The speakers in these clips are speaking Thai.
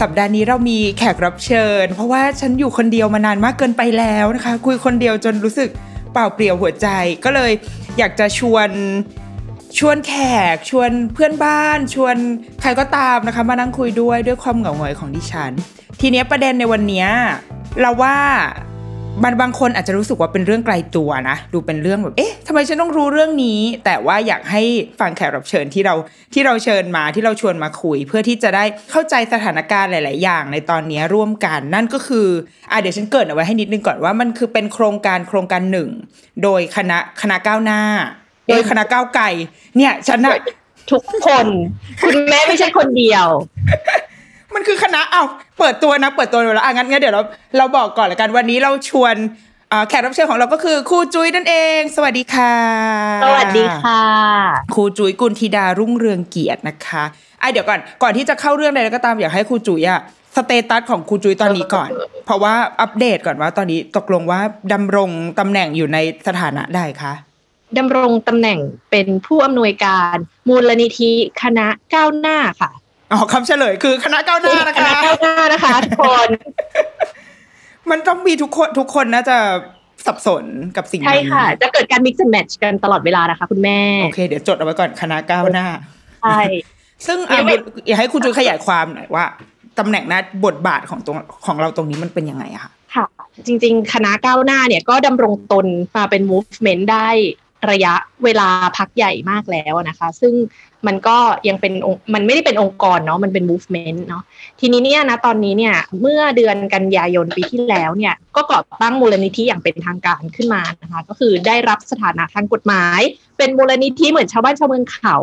สัปดาห์นี้เรามีแขกรับเชิญ เพราะว่าฉันอยู่คนเดียวมานานมากเกินไปแล้วนะคะ คุยคนเดียวจนรู้สึกเปล่าเปลี่ยวหัวใจ ก็เลยอยากจะชวนชวนแขก ชวนเพื่อนบ้าน ชวนใครก็ตามนะคะ มานั่งคุยด้วยด้วยความเหงาหงอยของดิฉัน ทีเนี้ยประเด็นในวันนี้เราว่า บางบางคนอาจจะรู้สึกว่าเป็นเรื่องไกลตัวนะ ดูเป็นเรื่องแบบ เอ๊ะทำไมฉันต้องรู้เรื่องนี้ แต่ว่าอยากให้ฟังแขกรับเชิญที่เราที่เราเชิญมาที่เราชวนมาคุย เพื่อที่จะได้เข้าใจสถานการณ์หลาย ๆ อย่างในตอนนี้ร่วมกัน นั่นก็คืออะเดี๋ยวฉันเกิดเอาไว้ให้นิดนึงก่อนว่ามันคือเป็นโครงการโครงการหนึ่งโดยคณะคณะก้าวหน้า โดยคณะก้าวไก่เนี่ยฉันอะทุกคน คุณแม่ไม่ใช่คนเดียว มันคือคณะเอาเปิดตัวนะเปิดตัวแล้วอะงั้นงั้นเดี๋ยวเราเราบอกก่อนละกันวันนี้เราชวนอ่าแขกรับเชิญของเราก็คือครูจุ้ยนั่นเอง สวัสดีค่ะ สวัสดีค่ะ ครูจุ้ยกุลธิดารุ่งเรืองเกียรตินะคะอะเดี๋ยวก่อนก่อนที่จะเข้าเรื่องใดก็ตามอยากให้ครูจุ้ยอะสเตตัสของครูจุ้ยตอนนี้ก่อน เพราะว่าอัปเดตก่อนว่าตอนนี้ตกลงว่าดำรงตำแหน่งอยู่ในสถานะใดคะดำรงตำแหน่งเป็นผู้อำนวยการ มูลนิธิคณะก้าวหน้าค่ะ อ๋อคำเฉลยคือคณะก้าวหน้านะคณะคะก้าวหน้านะคะทุกคน มันต้องมีทุกคนทุกคนน่าจะสับสนกับสิ่งใช่นี้ค่ะ จะเกิดการ mix and match กันตลอดเวลานะคะ คุณแม่ โอเค เดี๋ยวจดเอาไว้ก่อนคณะก้าวหน้า ใช่ ซึ่งอะยังไม่อยากให้คุณจุยขยายความหน่อยว่าตำแหน่งหน้าบทบาทของตรงของเราตรงนี้มันเป็นยังไงอะคะค่ะ จริง ๆ คณะก้าวหน้าเนี่ยก็ดำรงตนมาเป็น movement ได้ระยะเวลาพักใหญ่มากแล้วนะคะ ซึ่ง มันก็ยังเป็นมันไม่ได้เป็นองค์กรเนาะมันเป็น movement เนาะทีนี้เนี่ยนะตอนนี้เนี่ยเมื่อเดือนกันยายนปีที่แล้วเนี่ยก็ก่อตั้งมูลนิธิอย่างเป็นทางการขึ้นมานะคะก็คือได้รับสถานะทางกฎหมาย เป็นมูลนิธิเหมือนชาวบ้านชาวเมืองเขา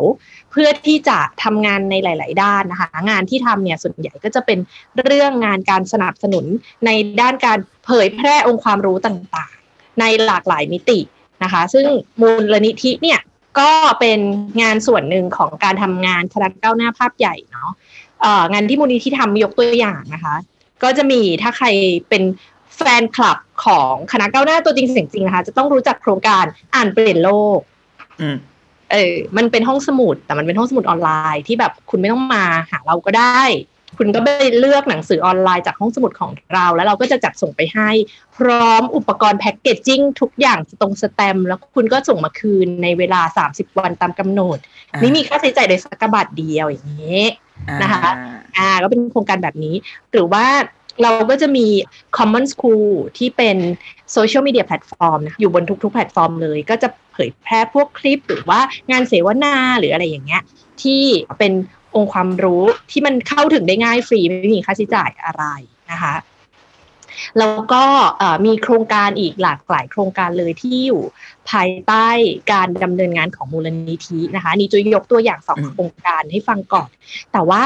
เพื่อที่จะทำงานในหลาย ๆ ด้านนะคะงานที่ทำเนี่ยส่วนใหญ่ก็จะเป็นเรื่องงานการสนับสนุนในด้านการเผยแพร่องค์ความรู้ต่าง ๆ ในหลากหลายมิตินะคะ ซึ่งมูลนิธิเนี่ย ก็เป็นงานส่วนหนึ่งของการทำงานคณะก้าวหน้าภาพใหญ่เนาะเอ่องานที่มูลนิธิทำยกตัวอย่างนะคะ ก็จะมีถ้าใครเป็นแฟนคลับของคณะก้าวหน้าตัวจริงเสียงจริงนะคะ จะต้องรู้จักโครงการอ่านเปลี่ยนโลกอืมเออ มันเป็นห้องสมุด แต่มันเป็นห้องสมุดออนไลน์ที่แบบคุณไม่ต้องมาหาเราก็ได้ คุณก็ไปเลือกหนังสือออนไลน์จากห้องสมุดของเรา แล้วเราก็จะจัดส่งไปให้ พร้อมอุปกรณ์แพ็กเกจจิ้งทุกอย่างตรงสแตมป์แล้วคุณก็ส่งมาคืนในเวลา 30 วันตามกำหนดอ่านี่มีค่าใช้จ่ายเลยสักกะบาทเดียวอย่างนี้นะคะอ่าก็เป็นโครงการแบบนี้ หรือว่าเราก็จะมี Common School ที่เป็นโซเชียลมีเดียแพลตฟอร์มนะอยู่บนทุกๆ แพลตฟอร์มเลย ก็จะเผยแพร่พวกคลิปหรือว่างานเสวนาหรืออะไรอย่างเงี้ยที่เป็น องค์ความรู้ที่มันเข้าถึงได้ง่ายฟรีไม่มีค่าใช้จ่ายอะไรนะคะแล้วก็เอ่อมีโครงการอีกหลากหลายโครงการเลยที่อยู่ภายใต้การดำเนินงานของมูลนิธินะคะนี่จะยกตัวอย่างสองอืมโครงการให้ฟังก่อน แต่ว่า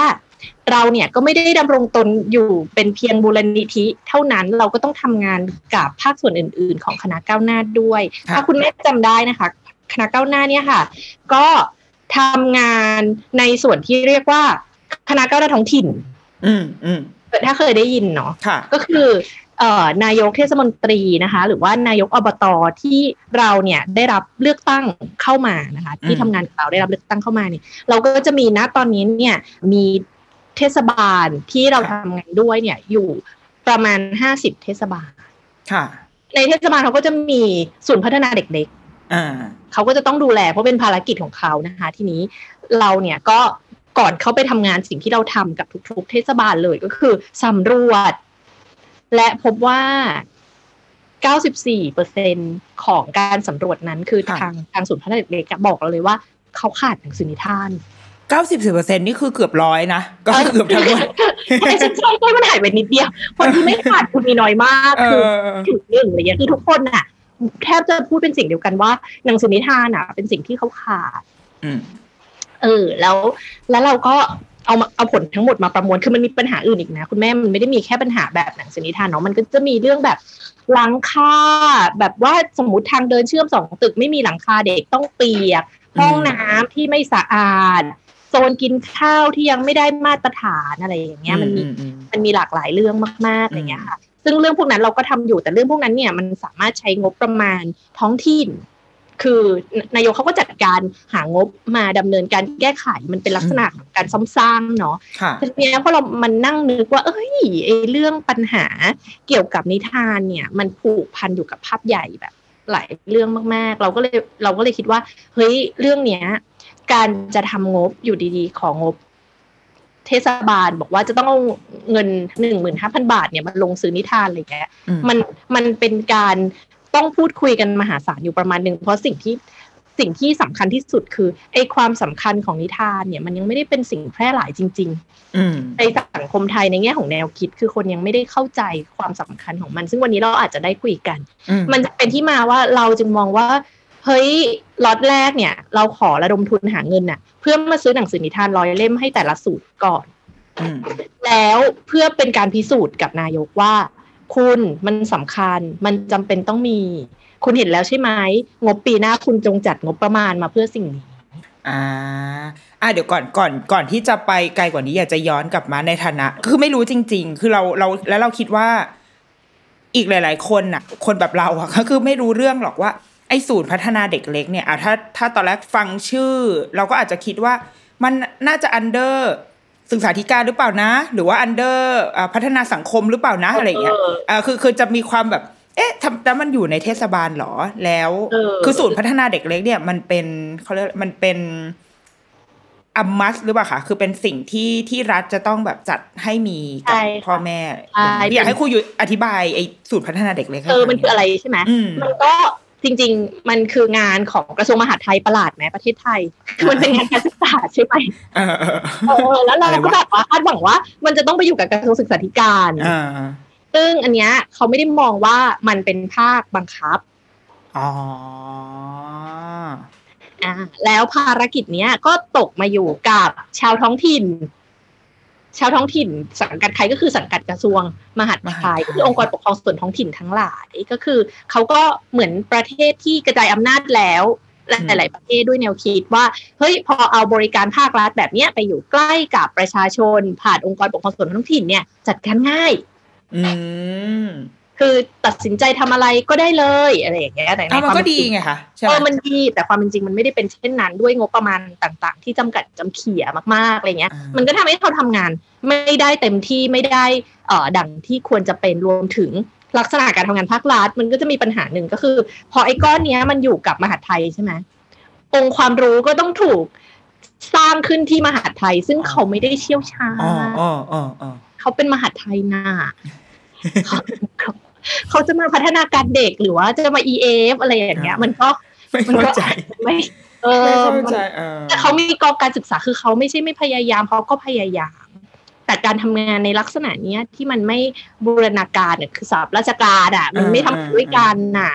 เราเนี่ยก็ไม่ได้ดำรงตนอยู่เป็นเพียงมูลนิธิ เท่านั้นเราก็ต้องทำงานกับภาคส่วนอื่น ๆ ของคณะก้าวหน้าด้วย ถ้าคุณแม่จำได้นะคะ คณะก้าวหน้าเนี่ยค่ะ ก็ ทำงานในส่วนที่เรียกว่า คณะก้าวหน้าท้องถิ่น อืมอืมถ้าเคยได้ยินเนาะค่ะก็คือเอ่อนายกเทศมนตรีนะคะ หรือว่านายกอบตที่เราเนี่ยได้รับเลือกตั้งเข้ามานะคะ ที่อืมทำงานกับเราได้รับเลือกตั้งเข้ามาเนี่ย เราก็จะมีณตอนนี้เนี่ยมีเทศบาลที่เราทำงานด้วยเนี่ยอยู่ประมาณห้าสิบเทศบาลค่ะ ในเทศบาลเขาก็จะมีศูนย์พัฒนาเด็กเล็กอ่า เขาก็จะต้องดูแลเพราะเป็นภารกิจของเขานะคะ ทีนี้เราเนี่ยก็ก่อนเข้าไปทำงานสิ่งที่เราทำกับทุกๆ เทศบาลเลยก็คือสำรวจ และพบว่า 94เปอร์เซ็นของการสำรวจนั้นคือค่ะทางทางศูนย์พัฒนาเด็กเล็กอะบอกเราเลยว่าเขาขาดหนังสือนิทานเก้าสิบเปอร์เซ็นนี่คือเกือบร้อยนะ ก็เกือบทั้งหมดใช่ใช่ใช่ใช่มันหายไปนิดเดียวคนที่ไม่ขาดคุณมีน้อยมากเอคืออถึงหนึ่งอะไรเงี้ยคือทุกคนน่ะ แทบจะพูดเป็นสิ่งเดียวกันว่า หนังสือนิทานอะ เป็นสิ่งที่เขาขาดอืมเออ แล้วแล้วเราก็เอามาเอาผลทั้งหมดมาประมวล คือมันมีปัญหาอื่นอีกนะ คุณแม่มันไม่ได้มีแค่ปัญหาแบบหนังสือนิทานเนาะ มันก็จะมีเรื่องแบบหลังคาแบบว่าสมมติทางเดินเชื่อมสองตึกไม่มีหลังคาเด็กต้องเปียกอืมห้องน้ำที่ไม่สะอาดโซนกินข้าวที่ยังไม่ได้มาตรฐานอะไรอย่างเงี้ย มันมีอือืมมันมีหลากหลายเรื่องมากๆอะไรเงี้ยค่ะ ซึ่งเรื่องพวกนั้นเราก็ทำอยู่แต่เรื่องพวกนั้นเนี่ยมันสามารถใช้งบประมาณท้องถิ่น คือนายกเขาก็จัดการหางบมาดำเนินการแก้ไขมันเป็นลักษณะของการซ้ำสร้างเนาะค่ะทีเนี้ยพอเรามันนั่งนึกว่า เอ้ยไอ้เรื่องปัญหาเกี่ยวกับนิทานเนี่ย มันผูกพันอยู่กับภาพใหญ่แบบหลายเรื่องมาก ๆ เราก็เลยเราก็เลยคิดว่า เฮ้ยเรื่องเนี้ยการจะทำงบอยู่ดีๆ ของงบ เทศบาลบอกว่าจะต้องเอาเงินหนึ่งหมื่นห้าพันบาทเนี่ยมาลงซื้อนิทานอะไรเงี้ยอืมมันมันเป็นการต้องพูดคุยกันมหาศาลอยู่ประมาณหนึ่งเพราะสิ่งที่สิ่งที่สำคัญที่สุดคือไอ้ความสำคัญของนิทานเนี่ย มันยังไม่ได้เป็นสิ่งแพร่หลายจริงๆอืมในสังคมไทยในแง่ของแนวคิด คือคนยังไม่ได้เข้าใจความสำคัญของมัน ซึ่งวันนี้เราอาจจะได้คุยกันอืมมันจะเป็นที่มาว่าเราจึงมองว่า เฮ้ยล็อตแรกเนี่ย เราขอระดมทุนหาเงินน่ะ เพื่อมาซื้อหนังสือนิทานร้อยเล่มให้แต่ละสูตรก่อนอืมแล้วเพื่อเป็นการพิสูจน์กับนายกว่า คุณมันสำคัญมันจำเป็นต้องมี คุณเห็นแล้วใช่ไหมงบปีหน้าคุณจงจัดงบประมาณมาเพื่อสิ่งนี้อ่าอ่าเดี๋ยวก่อนก่อนก่อนที่จะไปไกลกว่านี้อยากจะย้อนกลับมาในฐานะ คือไม่รู้จริง ๆ คือเราเราแล้วเราคิดว่า อีกหลาย ๆ คนน่ะ คนแบบเราอะก็คือไม่รู้เรื่องหรอกว่า ไอ้ศูนย์พัฒนาเด็กเล็กเนี่ยอะถ้าถ้าตอนแรกฟังชื่อ เราก็อาจจะคิดว่ามันน่าจะ under ศึกษาธิการหรือเปล่านะ หรือว่า under พัฒนาสังคมหรือเปล่านะอะไรอย่างเงี้ยเอออ่าคือคือจะมีความแบบ เอ๊ะทำแล้วมันอยู่ในเทศบาลเหรอ แล้วเออคือศูนย์พัฒนาเด็กเล็กเนี่ยมันเป็นเขาเรียกมันเป็น a must หรือเปล่าคะคือเป็นสิ่งที่ที่รัฐจะต้องแบบจัดให้มีกับใช่ค่ะพ่อแม่ใช่อยากให้ครูอยู่อธิบายไอ้ศูนย์พัฒนาเด็กเล็กให้เออฟังมันคืออะไรใช่ไหมอืมมันก็ จริง ๆ มันคืองานของกระทรวงมหาดไทยประหลาดไหมประเทศไทยคือมันเป็นงานการศึกษาใช่ไหมเออเออเออแล้วเราอะไรวะก็แบบว่าคาดหวังว่า มันจะต้องไปอยู่กับกระทรวงศึกษาธิการอ่าซึ่งอันเนี้ยเขาไม่ได้มองว่ามันเป็นภาคบังคับอ๋ออ่าแล้วภารกิจเนี้ยก็ตกมาอยู่กับชาวท้องถิ่น ชาวท้องถิ่นสังกัดใครก็คือสังกัดกระทรวงมหาดไทยก็คือองค์กรปกครองส่วนท้องถิ่นทั้งหลายก็คือเขาก็เหมือนประเทศที่กระจายอำนาจแล้วและหลาย ๆ ประเทศด้วยแนวคิดว่าเฮ้ยพอเอาบริการภาครัฐแบบเนี้ยไปอยู่ใกล้กับประชาชนผ่านองค์กรปกครองส่วนท้องถิ่นเนี่ยจัดการง่ายอืม คือตัดสินใจทำอะไรก็ได้เลยอะไรอย่างเงี้ยแต่ในอ้าวมันความก็เป็นดีจริงไงคะใช่ไหเอมอมันดีแต่ความเป็นจริงมันไม่ได้เป็นเช่นนั้นด้วยงบประมาณต่างๆ ที่จำกัดจำเขี่ยมากๆอะไรเงี้ย มันก็ทำให้เขาทำงาน ไม่ได้เต็มที่ไม่ได้เอ่อดังที่ควรจะเป็นรวมถึงลักษณะการทำงานภาครัฐมันก็จะมีปัญหาหนึ่งก็คือ พอไอ้ก้อนเนี้ยมันอยู่กับมหาดไทยใช่ไหมองค์ความรู้ก็ต้องถูกสร้างขึ้นที่มหาดไทย ซึ่งเขาไม่ได้เชี่ยวชาญอ๋ออ๋ออ๋ออ๋อเขาเป็นมหาดไทยน่ะ เขาเขาเขาจะมาพัฒนาการเด็กหรือว่าจะมา EF อะไรอย่างเงี้ย มันก็ไม่มันเข้าก็ใจไม่เอไม่อเข้ามันใจเออแต่เขามีกองการศึกษาคือเขาไม่ใช่ไม่พยายามเขาก็พยายาม แต่การทำงานในลักษณะเนี้ยที่มันไม่บูรณาการเนี่ยคือสอบราชการอะ มันไม่ทำด้วยกันน่ะ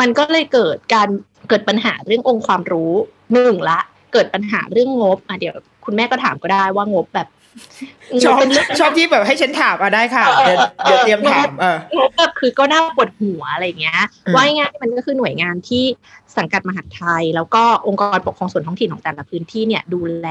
มันก็เลยเกิดการเกิดปัญหาเรื่ององค์ความรู้หนึ่งละ เกิดปัญหาเรื่องงบอะเดี๋ยวคุณแม่ก็ถามก็ได้ว่างบแบบ ชอบเป็นเรื่องชอบที่แบบให้ฉันถามอะได้ค่ะเอเดี๋ยวอเออเดี๋ยวเตรียมถามเอองบแบบคือก็น่าปวดหัวอะไรอย่างเงี้ยอืมว่าง่ายๆมันก็คือหน่วยงานที่สังกัดมหาดไทย แล้วก็องค์กรปกครองส่วนท้องถิ่นของแต่ละพื้นที่เนี่ยดูแล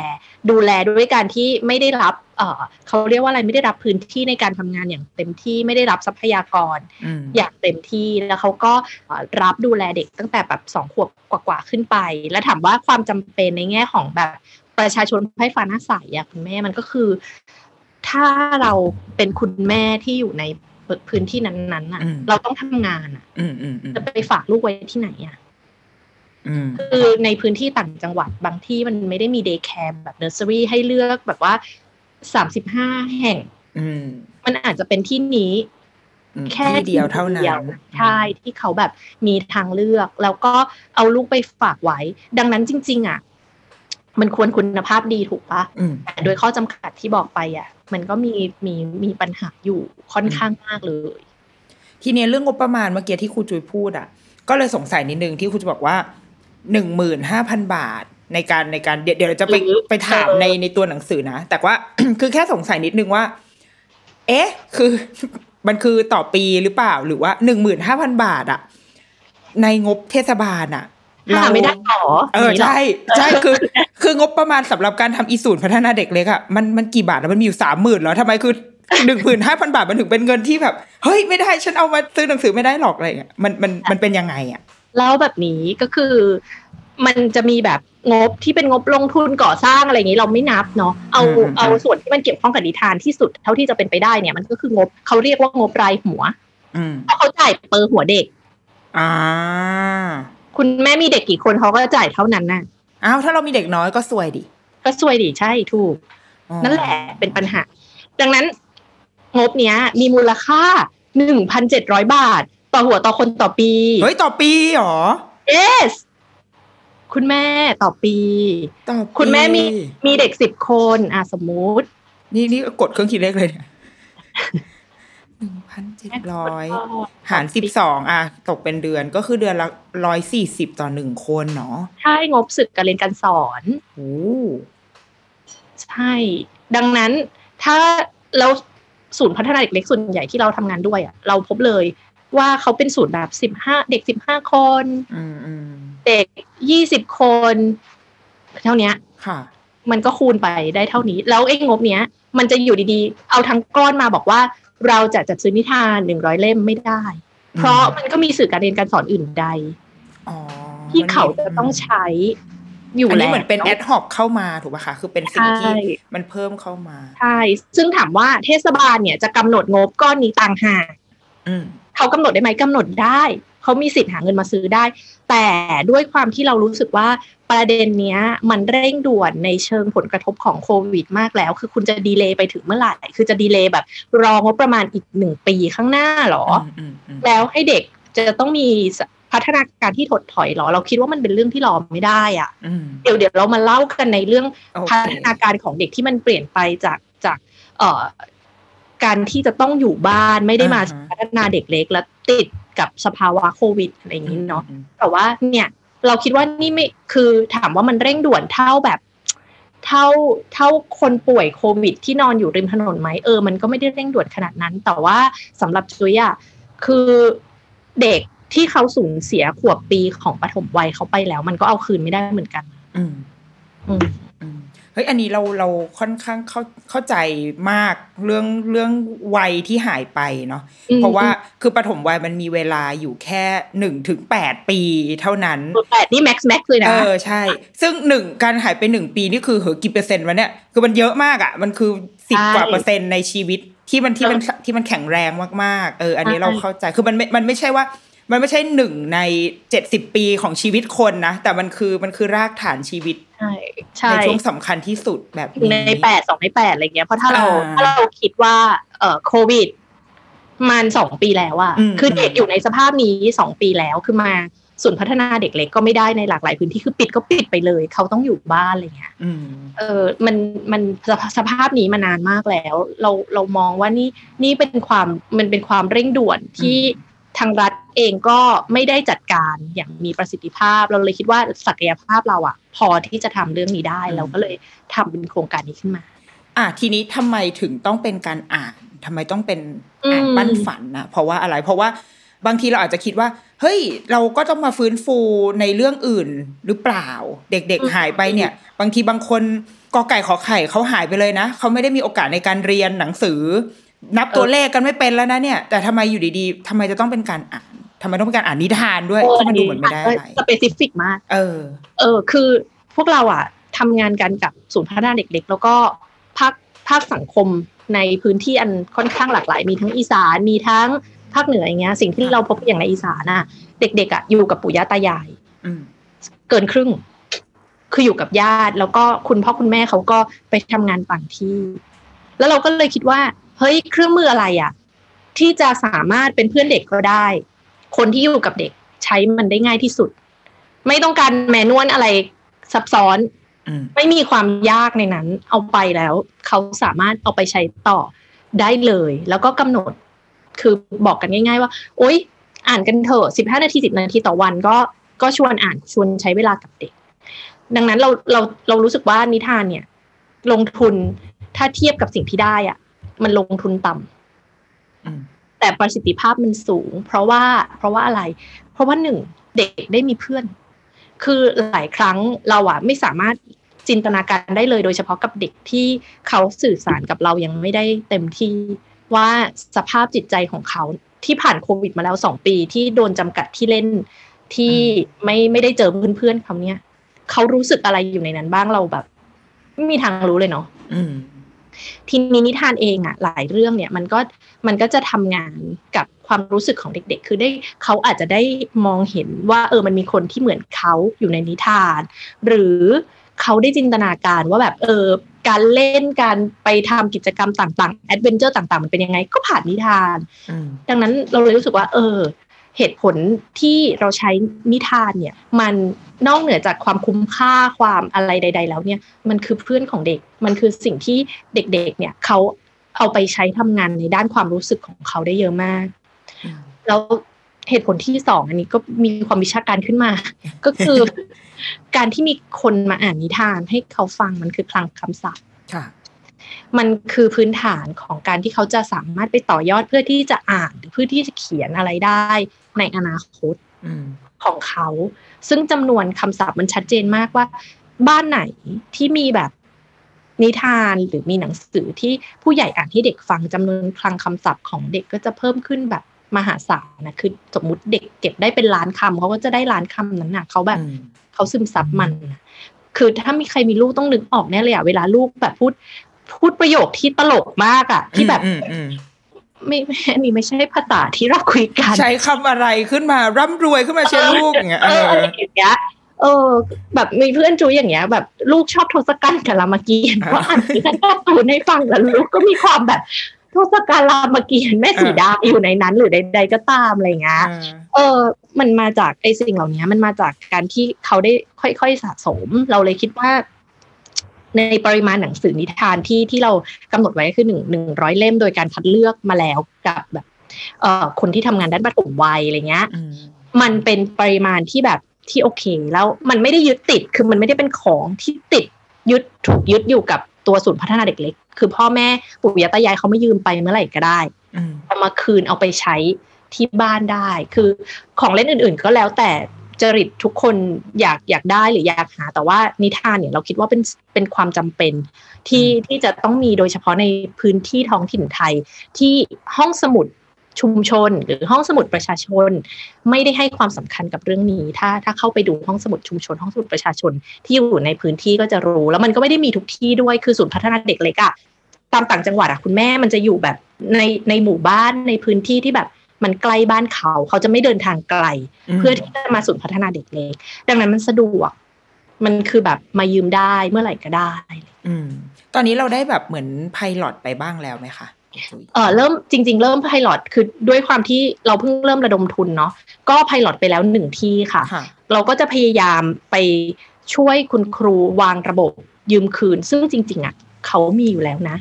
ดูแลด้วยการที่ไม่ได้รับเอ่อเขาเรียกว่าอะไรไม่ได้รับพื้นที่ในการทำงานอย่างเต็มที่ไม่ได้รับทรัพยากรอืมอย่างเต็มที่แล้วเขาก็เอ่อรับดูแลเด็กตั้งแต่แบบสองขวบกว่าๆขึ้นไป แล้วถามว่าความจำเป็นในแง่ของแบบ ประชาชนไฟฟ้าหน้าใสอะคุณแม่มันก็คือ ถ้าเราเป็นคุณแม่ที่อยู่ในพื้นที่นั้นๆอะอืมเราต้องทำงานอะอืมอืมอืมจะไปฝากลูกไว้ที่ไหนอะอืมคือในพื้นที่ต่างจังหวัดบางทีมันไม่ได้มี daycare แบบเนอร์เซอรี่ให้เลือกแบบว่าสามสิบห้าแห่งอืมมันอาจจะเป็นที่นี้อืมแค่ที่เดียวเท่านั้นที่ดีใช่ที่เขาแบบมีทางเลือก แล้วก็เอาลูกไปฝากไว้ ดังนั้นจริง ๆ อะ มันควรคุณภาพดีถูกปะอืมแต่โดยข้อจำกัดที่บอกไปอะ มันก็มีมีมีปัญหาอยู่ค่อนข้างมากเลย ทีเนี้ยเรื่องงบประมาณเมื่อกี้ที่ครูจุยพูดอะ ก็เลยสงสัยนิดนึงที่ครูจะบอกว่าหนึ่งหมื่นห้าพันบาทในการในการเดี๋ยวเดี๋ยวเราจะไปหรือไปถามเออในในตัวหนังสือนะ แต่ว่าคือแค่สงสัยนิดนึงว่า เอ๊ะ คือมันคือต่อปีหรือเปล่าหรือว่าหนึ่งหมื่นห้าพันบาทอะในงบเทศบาลอะ หาไม่ได้หรอเอออย่างนี้หรใช่ใช่คือ คืองบประมาณสำหรับการทำอีศูนย์พัฒนาเด็กเล็กอะมันมันกี่บาทแล้วมันมีอยู่สามหมื่นแล้วทำไมคือหนึ่งหมื่นห้าพันบาทมันถึงเป็นเงินที่แบบ เฮ้ยไม่ได้ฉันเอามาซื้อหนังสือไม่ได้หรอกอะไรเงี้ยมันมันมันเป็นยังไงอะแล้วแบบนี้ก็คือ มันจะมีแบบงบที่เป็นงบลงทุนก่อสร้างอะไรอย่างนี้เราไม่นับเนาะเอาอืมเอาส่วนที่มันเกี่ยวข้องกับนิทานที่สุดเท่าที่จะเป็นไปได้เนี่ยมันก็คืองบเขาเรียกว่างบรายหัวอืมเพราะเขาจ่ายเปอร์หัวเด็ก อ่า คุณแม่มีเด็กกี่คนเขาก็จ่ายเท่านั้นน่ะอ้าวถ้าเรามีเด็กน้อยก็สวยดิก็ช่วยดิใช่ถูกอ๋อนั่นแหละเป็นปัญหา ดังนั้นงบเนี้ย มีมูลค่าหนึ่งพันเจ็ดร้อยบาท ต่อหัวต่อคนต่อปี เฮ้ย ต่อปีเหรอ yes คุณแม่ต่อปีต่อปีคุณแม่มีมีเด็กสิบคน อะสมมุติ นี่นี่กดเครื่องคิดเลขเลยเนี่ย หนึ่งพันเจ็ดร้อยหารสิบสองอะ ตกเป็นเดือนก็คือเดือนละร้อยสี่สิบต่อหนึ่งคนเนาะใช่งบศึกการเรียนการสอนโอ้ใช่ ดังนั้นถ้าเราศูนย์พัฒนาเด็กเล็กส่วนใหญ่ที่เราทำงานด้วยอะ เราพบเลยว่าเขาเป็นศูนย์แบบสิบห้าเด็กสิบห้าคนอืมอืมเด็กยี่สิบคน เท่าเนี้ยค่ะ มันก็คูณไปได้เท่านี้ แล้วไอ้งบเนี้ย มันจะอยู่ดีๆ เอาทั้งก้อนมาบอกว่า เราจะจัดซื้อนิทานหนึ่งร้อยเล่มไม่ได้ เพราะมันก็มีสื่อการเรียนการสอนอื่นใดอ๋อที่เขาจะต้องใช้อยู่อันแล้นี้วเหมือนเป็นแอดฮอกเข้ามาถูกป่ะคะคือเป็นสิ่งที่ใช่มันเพิ่มเข้ามาใช่ซึ่งถามว่าเทศบาลเนี่ยจะกำหนดงบก้อนนี้ต่างหากอืมเขากำหนดได้ไหมกำหนดได้ เขามีสิทธิ์หาเงินมาซื้อได้ แต่ด้วยความที่เรารู้สึกว่า ประเด็นเนี้ยมันเร่งด่วนในเชิงผลกระทบของโควิดมากแล้ว คือคุณจะดีเลย์ไปถึงเมื่อไหร่ คือจะดีเลย์แบบ รองบประมาณอีกหนึ่งปีข้างหน้าเหรออืมอืมแล้วให้เด็กจะต้องมีพัฒนาการที่ถดถอยเหรอ เราคิดว่ามันเป็นเรื่องที่รอไม่ได้อะอืมเดี๋ยวเดี๋ยวเรามาเล่ากันในเรื่องโอเคพัฒนาการของเด็กที่มันเปลี่ยนไปจากจากเอ่อการที่จะต้องอยู่บ้านไม่ได้มาอ่าฮะพัฒนาเด็กเล็กแล้วติดกับสภาวะโควิดอะไรอย่างนี้เนาะอืมแต่ว่าเนี่ย เราคิดว่านี่ไม่คือถามว่ามันเร่งด่วนเท่าแบบ เท่าเท่าคนป่วยโควิด ที่นอนอยู่ริมถนนไหมเออมันก็ไม่ได้เร่งด่วนขนาดนั้น แต่ว่าสำหรับจุยอะคือเด็กที่เขาสูญเสียขวบปีของปฐมวัยเขาไปแล้ว มันก็เอาคืนไม่ได้เหมือนกัน อืมอืมอืม เฮ้ยอันนี้เราเราค่อนข้างเข้าเข้าใจมากเรื่องเรื่องวัยที่หายไปเนาะอืมเพราะว่าคือปฐมวัยมันมีเวลาอยู่แค่หนึ่งถึงแปดปีเท่านั้นแปดนี่แม็กซ์แม็กซ์เลยนะเออใช่ ซึ่งหนึ่งการหายไปหนึ่งปีนี่คือเหอกี่เปอร์เซ็นต์วะเนี่ยคือมันเยอะมากอะ มันคือสิบใช่กว่าเปอร์เซ็นต์ในชีวิตที่มันที่มันที่มันแข็งแรงมากๆ เออ อันนี้ใช่เราเข้าใจ คือมันไม่มันไม่ใช่ว่า มันไม่ใช่หนึ่งในเจ็ดสิบปีของชีวิตคนนะ แต่มันคือมันคือรากฐานชีวิต ใช่ใช่ในช่วงสำคัญที่สุดแบบหนึ่งนี้ในแปดสองในแปดอะไรเงี้ยเพราะถ้าเราอ่าถ้าเราคิดว่าเอ่อโควิด มันสองปีแล้วอะอืมคือเด็กอยู่ในสภาพนี้สองปีแล้วคือมาส่วนย์พัฒนาเด็กเล็กก็ไม่ได้ในหลากหลายพื้นที่คือปิดก็ปิดไปเลย เขาต้องอยู่บ้านอะไรเงี้ยอืมเออมันมันสภาสภาพนี้มานานมากแล้ว เราเรามองว่านี่นี่เป็นความมันเป็นความเร่งด่วนที่ ทางรัฐเองก็ไม่ได้จัดการอย่างมีประสิทธิภาพ เราเลยคิดว่าศักยภาพเราอะพอที่จะทำเรื่องนี้ได้อืมเราก็เลยทำเป็นโครงการนี้ขึ้นมา อะทีนี้ทำไมถึงต้องเป็นการอ่านทำไมต้องเป็นอืมอ่านปั้นฝันนะเพราะว่าอะไรเพราะว่าบางทีเราอาจจะคิดว่า เฮ้ย เราก็ต้องมาฟื้นฟูในเรื่องอื่นหรือเปล่า เด็กๆหายไปเนี่ย บางทีบางคนกอไก่ขอไข่เขาหายไปเลยนะเขาไม่ได้มีโอกาสในการเรียนหนังสือ นับตัวเลขกันไม่เป็นแล้วนะเนี่ย แต่ทำไมอยู่ดีๆทำไมจะต้องเป็นการอ่านทำไมต้องเป็นการอ่านนิทานด้วยที่มันดูเหมือนไม่ได้อะไรสเปซิฟิกมาก เออ เออ คือพวกเราอะทำงานกันกับศูนย์พัฒนาเด็กเล็กแล้วก็ภาคภาคสังคมในพื้นที่อันค่อนข้างหลากหลาย มีทั้งอีสานมีทั้งภาคเหนืออย่างเงี้ย สิ่งที่เราพบอย่างในอีสานน่ะ เด็ก ๆอะอยู่กับปู่ย่าตายายอืมเกินครึ่ง คืออยู่กับญาติ แล้วก็คุณพ่อคุณแม่เขาก็ไปทำงานต่างที่ แล้วเราก็เลยคิดว่า เฮ้ยเครื่องมืออะไรอะที่จะสามารถเป็นเพื่อนเด็กก็ได้ คนที่อยู่กับเด็กใช้มันได้ง่ายที่สุด ไม่ต้องการแมนนวลอะไรซับซ้อนอืมไม่มีความยากในนั้น เอาไปแล้ว เขาสามารถเอาไปใช้ต่อได้เลย แล้วก็กำหนด คือบอกกันง่าย ๆ ว่า โอ๊ย อ่านกันเถอะสิบห้านาทีสิบนาทีต่อวันก็ก็ชวนอ่านชวนใช้เวลากับเด็ก ดังนั้นเราเราเรารู้สึกว่านิทานเนี่ย ลงทุนถ้าเทียบกับสิ่งที่ได้อะ มันลงทุนต่ำอืมแต่ประสิทธิภาพมันสูง เพราะว่า เพราะว่าอะไร เพราะว่าหนึ่งเด็กได้มีเพื่อน คือหลายครั้งเราอะไม่สามารถจินตนาการได้เลย โดยเฉพาะกับเด็กที่เขาสื่อสารกับเรายังไม่ได้เต็มที่ว่าสภาพจิตใจของเขาที่ผ่านโควิดมาแล้วสองปีที่โดนจำกัดที่เล่นที่ไม่ไม่ได้เจอเพื่อนๆเขาเนี่ยเขารู้สึกอะไรอยู่ในนั้นบ้างเราแบบไม่มีทางรู้เลยเนาะอืม ทีนี้นิทานเองอะหลายเรื่องเนี่ยมันก็มันก็จะทำงานกับความรู้สึกของเด็กๆ คือได้เขาอาจจะได้มองเห็นว่าเออมันมีคนที่เหมือนเขาอยู่ในนิทาน หรือเขาได้จินตนาการว่าแบบเออการเล่นการไปทำกิจกรรมต่างๆ adventure ต่างๆ มันเป็นยังไงก็ผ่านนิทานอืมดังนั้นเราเลยรู้สึกว่า เออ เหตุผลที่เราใช้นิทานเนี่ยมันนอกเหนือจากความคุ้มค่าความอะไรใด ๆ แล้วเนี่ยมันคือเพื่อนของเด็ก มันคือสิ่งที่เด็กๆเนี่ยเขาเอาไปใช้ทำงานในด้านความรู้สึกของเขาได้เยอะมากอืมแล้วเหตุผลที่สองอันนี้ก็มีความวิชาการขึ้นมา ก็คือการที่มีคนมาอ่านนิทานให้เขาฟังมันคือคลังคำศัพท์ค่ะ มันคือพื้นฐานของการที่เขาจะสามารถไปต่อยอดเพื่อที่จะอ่านหรือเพื่อที่จะเขียนอะไรได้ในอนาคตอืมของเขา ซึ่งจำนวนคำศัพท์มันชัดเจนมากว่า บ้านไหนที่มีแบบนิทานหรือมีหนังสือที่ผู้ใหญ่อ่านให้เด็กฟังจำนวนคลังคำศัพท์ของเด็กก็จะเพิ่มขึ้นแบบมหาศาลนะคือสมมุติเด็กเก็บได้เป็นล้านคำเขาก็จะได้ล้านคำนั้นนะเขาแบบอืมเขาซึมซับมันน่ะคือถ้ามีใครมีลูกต้องนึกออกแน่เลยอะเวลาลูกแบบพูด พูดประโยคที่ตลกมากอะที่แบบอืมอืมไม่ไม่อันนี้ไม่ใช่ภาษาที่เราคุยกัน ใช้คำอะไรขึ้นมาร่ำรวยขึ้นมาเชียร์ลูกอย่างเงี้ยเอเออออะไรอย่างเงี้ยเออ แบบมีเพื่อนจูอย่างเงี้ย แบบลูกชอบทศกัณฐ์กับรามเกียรติ์อ่าก็อ่านนิทานการ์ตูนให้ฟังแล้วลูกก็มีความแบบทศกัณฐ์รามเกียรติ์แม่สีดาอยู่ในนั้น หรือใด ๆ ก็ตามอะไรอย่างเงี้ยเออเออ มันมาจากไอ้สิ่งเหล่านี้มันมาจากการที่เขาได้ค่อยๆสะสม เราเลยคิดว่า ในปริมาณหนังสือนิทานที่ที่เรากำหนดไว้คือหนึ่งหนึ่งร้อยเล่มโดยการคัดเลือกมาแล้วกับแบบเอ่อคนที่ทำงานด้านปฐมวัยอะไรเงี้ยอืมมันเป็นปริมาณที่แบบที่โอเค แล้วมันไม่ได้ยึดติดคือมันไม่ได้เป็นของที่ติดยึดถูกยึดอยู่กับตัวศูนย์พัฒนาเด็กเล็ก คือพ่อแม่ปู่ย่าตายายเขาไม่ยืมไปเมื่อไหร่ก็ได้อืมเอามาคืนเอาไปใช้ที่บ้านได้ คือของเล่นอื่น ๆ ก็แล้วแต่ จริตทุกคนอยากอยากได้หรืออยากหา แต่ว่านิทานเนี่ยเราคิดว่าเป็นเป็นความจำเป็น ที่ที่จะต้องมีโดยเฉพาะในพื้นที่ท้องถิ่นไทย ที่ห้องสมุดชุมชน หรือห้องสมุดประชาชน ไม่ได้ให้ความสำคัญกับเรื่องนี้ ถ้าถ้าเข้าไปดูห้องสมุดชุมชน ห้องสมุดประชาชน ที่อยู่ในพื้นที่ก็จะรู้ แล้วมันก็ไม่ได้มีทุกที่ด้วยคือศูนย์พัฒนาเด็กเล็กอะตามต่างจังหวัดอะคุณแม่มันจะอยู่แบบในในหมู่บ้านในพื้นที่ที่แบบ มันใกล้บ้านเขา เขาจะไม่เดินทางไกล เพื่อที่จะมาศูนย์พัฒนาเด็กเล็ก ดังนั้นมันสะดวก มันคือแบบมายืมได้เมื่อไหร่ก็ได้ อืม ตอนนี้เราได้แบบเหมือนไพลอตไปบ้างแล้วไหมคะเออเริ่มจริง ๆ เริ่มไพลอตคือด้วยความที่เราเพิ่งเริ่มระดมทุนเนาะก็ไพลอตไปแล้วหนึ่งที่ค่ะค่ะเราก็จะพยายามไปช่วยคุณครูวางระบบยืมคืน ซึ่งจริง ๆ อะ เขามีอยู่แล้วนะ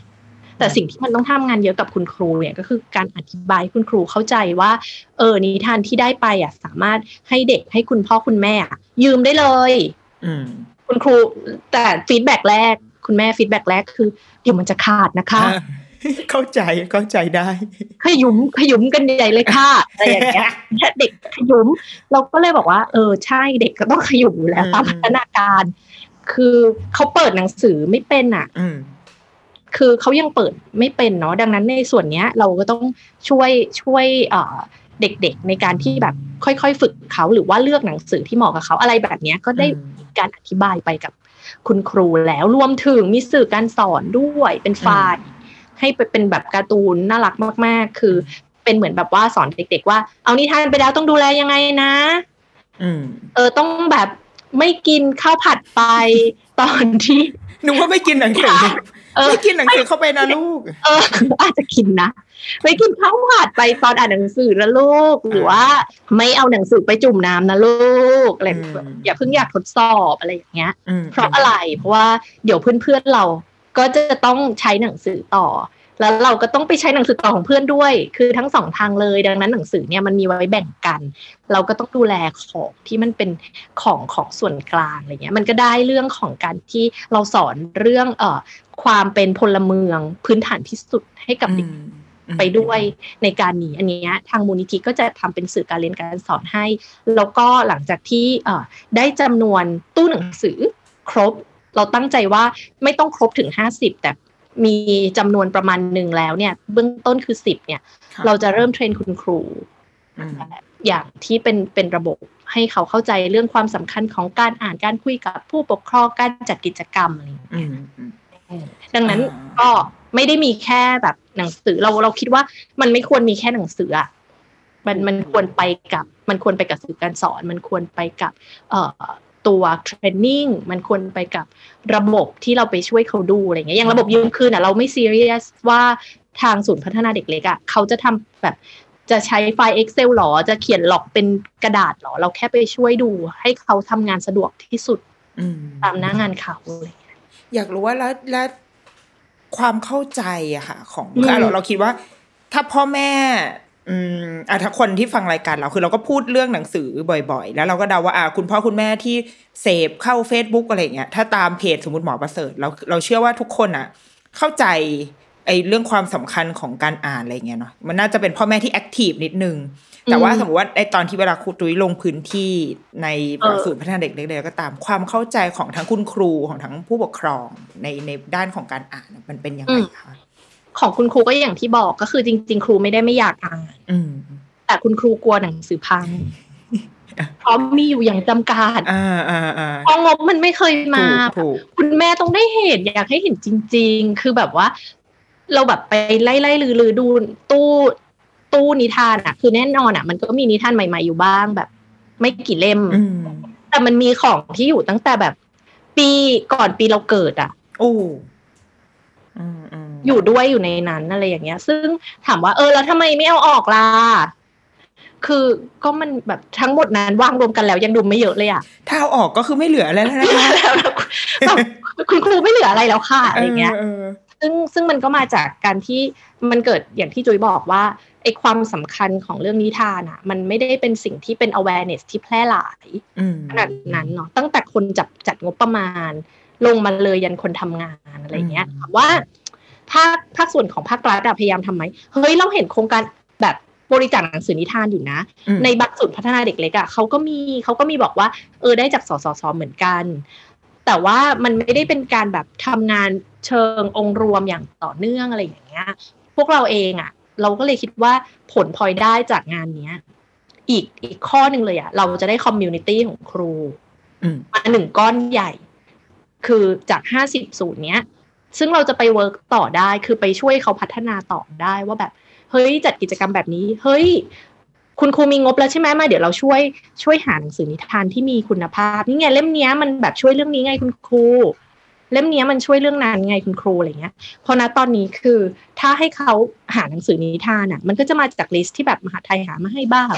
แต่สิ่งที่มันต้องทำงานเยอะกับคุณครูเนี่ยก็คือการอธิบายให้คุณครูเข้าใจว่า เออนิทานที่ได้ไปอะสามารถให้เด็กให้คุณพ่อคุณแม่อะยืมได้เลยอืมคุณครูแต่ feedback แรก คุณแม่ feedback แรกคือเดี๋ยวมันจะขาดนะคะเข้าใจเข้าใจได้ ขยุมขยุมกันใหญ่เลยค่ะอะไรอย่างเงี้ยเด็กขยุม เราก็เลยบอกว่า เออใช่เด็กก็ต้องขยุมอยู่แล้วอืมตามพัฒนาการ คือเขาเปิดหนังสือไม่เป็นอะอืม คือเขายังเปิดไม่เป็นเนาะดังนั้นในส่วนเนี้ยเราก็ต้องช่วยช่วยเอ่อเด็กๆในการที่แบบค่อยๆ ฝึกเขาหรือว่าเลือกหนังสือที่เหมาะกับเขาอะไรแบบเนี้ยก็ได้อืมมีการอธิบายไปกับคุณครูแล้วรวมถึงมีสื่อการสอนด้วยเป็นไฟล์ให้ไปเป็นแบบการ์ตูนน่ารักมาก ๆ คือเป็นเหมือนแบบว่าสอนเด็ก ๆ ว่า เอานิทานไปแล้วต้องดูแลยังไงนะอืมเออต้องแบบไม่กินข้าวผัดไปตอนที่หนูว่าไม่กินหนังสือเออ ไม่กินหนังสือเข้าไปนะลูก เอออาจจะกินนะไม่กินข้าวผัดไปตอนอ่านหนังสือนะลูก หรือว่าไม่เอาหนังสือไปจุ่มน้ำนะลูกอะไรอืมแบบอย่าเพิ่งอยากทดสอบอะไรอย่างเงี้ยอืมเพราะอะไร เพราะว่าเดี๋ยวเพื่อนๆเราก็จะต้องใช้หนังสือต่อ แล้วเราก็ต้องไปใช้หนังสือต่อของเพื่อนด้วย คือทั้งสองทางเลย ดังนั้นหนังสือเนี่ยมันมีไว้แบ่งกัน เราก็ต้องดูแลของที่มันเป็นของของส่วนกลางอะไรเงี้ย มันก็ได้เรื่องของการที่เราสอนเรื่องเอ่อความเป็นพลเมืองพื้นฐานที่สุดให้กับเด็กอืมไปด้วยในการนี้อันเนี้ยทางมูลนิธิก็จะทำเป็นสื่อการเรียนการสอนให้ แล้วก็หลังจากที่เอ่อได้จำนวนตู้หนังสือครบ เราตั้งใจว่าไม่ต้องครบถึง 50 แต่ มีจำนวนประมาณหนึ่งแล้วเนี่ย เบื้องต้นคือ10เนี่ยค่ะเราจะเริ่มเทรนคุณครูอืมอย่างที่เป็นเป็นระบบให้เขาเข้าใจเรื่องความสำคัญของการอ่านการคุยกับผู้ปกครองการจัดกิจกรรมอะไรอย่างเงี้ยอืมอืมดังนั้นอ่าก็ไม่ได้มีแค่แบบหนังสือเราเราคิดว่ามันไม่ควรมีแค่หนังสืออะมันมันควรไปกับ มันควรไปกับสื่อการสอน มันควรไปกับ เอ่อ ตัวเทรนนิ่งมันควรไปกับระบบที่เราไปช่วยเขาดูอะไรเงี้ยอย่างระบบยืมคืนอะเราไม่ซีเรียสว่าทางศูนย์พัฒนาเด็กเล็กอะเขาจะทำแบบจะใช้ไฟล์ Excel หรอ จะเขียนหลอกเป็นกระดาษหรอ เราแค่ไปช่วยดู ให้เขาทำงานสะดวกที่สุดอืมตามหน้างานเขาเลยอยากรู้ว่าแล้วแล้วความเข้าใจอะค่ะ ของอืมคือเราเราคิดว่า ถ้าพ่อแม่ อืมอะถ้าคนที่ฟังรายการเราคือเราก็พูดเรื่องหนังสือบ่อยๆ แล้วเราก็เดาว่าอะคุณพ่อคุณแม่ที่เสพเข้า Facebook อะไรอย่างเงี้ยถ้าตามเพจสมมติหมอประเสริฐเราเราเชื่อว่าทุกคนอะเข้าใจไอ้เรื่องความสำคัญของการอ่านอะไรเงี้ยเนาะมันน่าจะเป็นพ่อแม่ที่แอคทีฟนิดนึง แต่ว่าอืมสมมติว่าไอ้ตอนที่เวลาครูตุ้ยลงพื้นที่ในเออศูนย์พัฒนาเด็กเล็กๆก็ตามความเข้าใจของทั้งคุณครูของทั้งผู้ปกครองในในด้านของการอ่านมันเป็นยังไงคะ ของคุณครูก็อย่างที่บอกก็คือจริง ๆ ครูไม่ได้ไม่อยากอ่านอืมแต่คุณครูกลัวหนังสือพังเพราะมีอยู่อย่างจำกัดอ่าอ่าอ่าเพองบมันไม่เคยมาถูกคุณแม่ต้องได้เห็นอยากให้เห็นจริง ๆ คือแบบว่า เราแบบไปไล่ไล่ลือลือดูตู้ตู้นิทานอะคือแน่นอนอะมันก็มีนิทานใหม่ ๆ อยู่บ้างแบบ ไม่กี่เล่มอืมแต่มันมีของที่อยู่ตั้งแต่แบบ ปีก่อนปีเราเกิดอะโอ้ อืมอืมอยู่ด้วยอยู่ในนั้นอะไรอย่างเงี้ย ซึ่งถามว่าเออแล้วทำไมไม่เอาออกล่ะคือก็มันแบบทั้งหมดนั้นวางรวมกันแล้วยังดูไม่เยอะเลยอะถ้าเอาออกก็คือไม่เหลืออะไรแล้วนะคะแบบคุณครูไม่เหลืออะไรแล้วค่ะอะไรเงี้ยเออซึ่งซึ่งมันก็มาจากการที่มันเกิดอย่างที่จุ้ยบอกว่าไอ้ความสำคัญของเรื่องนิทานอะมันไม่ได้เป็นสิ่งที่เป็น awareness ที่แพร่หลายอืมขนาดนั้นเนาะตั้งแต่คนจับจัดงบประมาณ ลงมาเลยยันคนทำงานอะไรเงี้ยถามว่า ภาคภาคส่วนของภาครัฐอะพยายามทำไหมเฮ้ยเราเห็นโครงการแบบบริจาคหนังสือนิทานอยู่นะอืมในบางศูนย์พัฒนาเด็กเล็กอะเขาก็มีเขาก็มีบอกว่า เออได้จากสสสเหมือนกัน แต่ว่ามันไม่ได้เป็นการแบบทำงานเชิงองค์รวมอย่างต่อเนื่องอะไรอย่างเงี้ย พวกเราเองอะเราก็เลยคิดว่าผลพลอยได้จากงานเนี้ย อีกอีกข้อหนึ่งเลยอะเราจะได้ community ของครูอืมมาหนึ่งก้อนใหญ่ คือจากห้าสิบศูนย์เนี้ย ซึ่งเราจะไป work ต่อได้คือไปช่วยเขาพัฒนาต่อได้ว่าแบบ เฮ้ยจัดกิจกรรมแบบนี้ เฮ้ย คุณครูมีงบแล้วใช่ไหมมาเดี๋ยวเราช่วยช่วยหาหนังสือนิทานที่มีคุณภาพนี่ไงเล่มนี้มันแบบช่วยเรื่องนี้ไงคุณครูเล่มนี้มันช่วยเรื่องนั้นไงคุณครูอะไรเงี้ยเพราะตอนนี้คือถ้าให้เขาหาหนังสือนิทานอะ มันก็จะมาจากลิสต์ที่แบบมหาไทยหามาให้บ้าง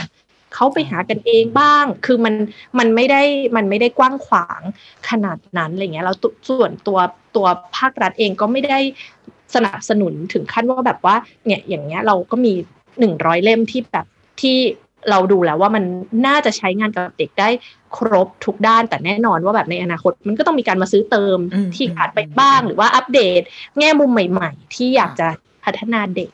เขาไปหากันเองบ้าง คือมันมันไม่ได้มันไม่ได้กว้างขวางขนาดนั้นอะไรเงี้ยแล้วตุส่วนตัวตัวภาครัฐเองก็ไม่ได้สนับสนุนถึงขั้นว่าแบบว่าเนี่ยอย่างเงี้ยเราก็มีหนึ่งร้อยเล่มที่แบบที่เราดูแล้วว่ามันน่าจะใช้งานกับเด็กได้ครบทุกด้านแต่แน่นอนว่าแบบในอนาคต มันก็ต้องมีการมาซื้อเติมอืมที่ขาดไปบ้าง หรือว่าอัปเดต แง่มุมใหม่ ๆ ที่อยากจะพัฒนาเด็ก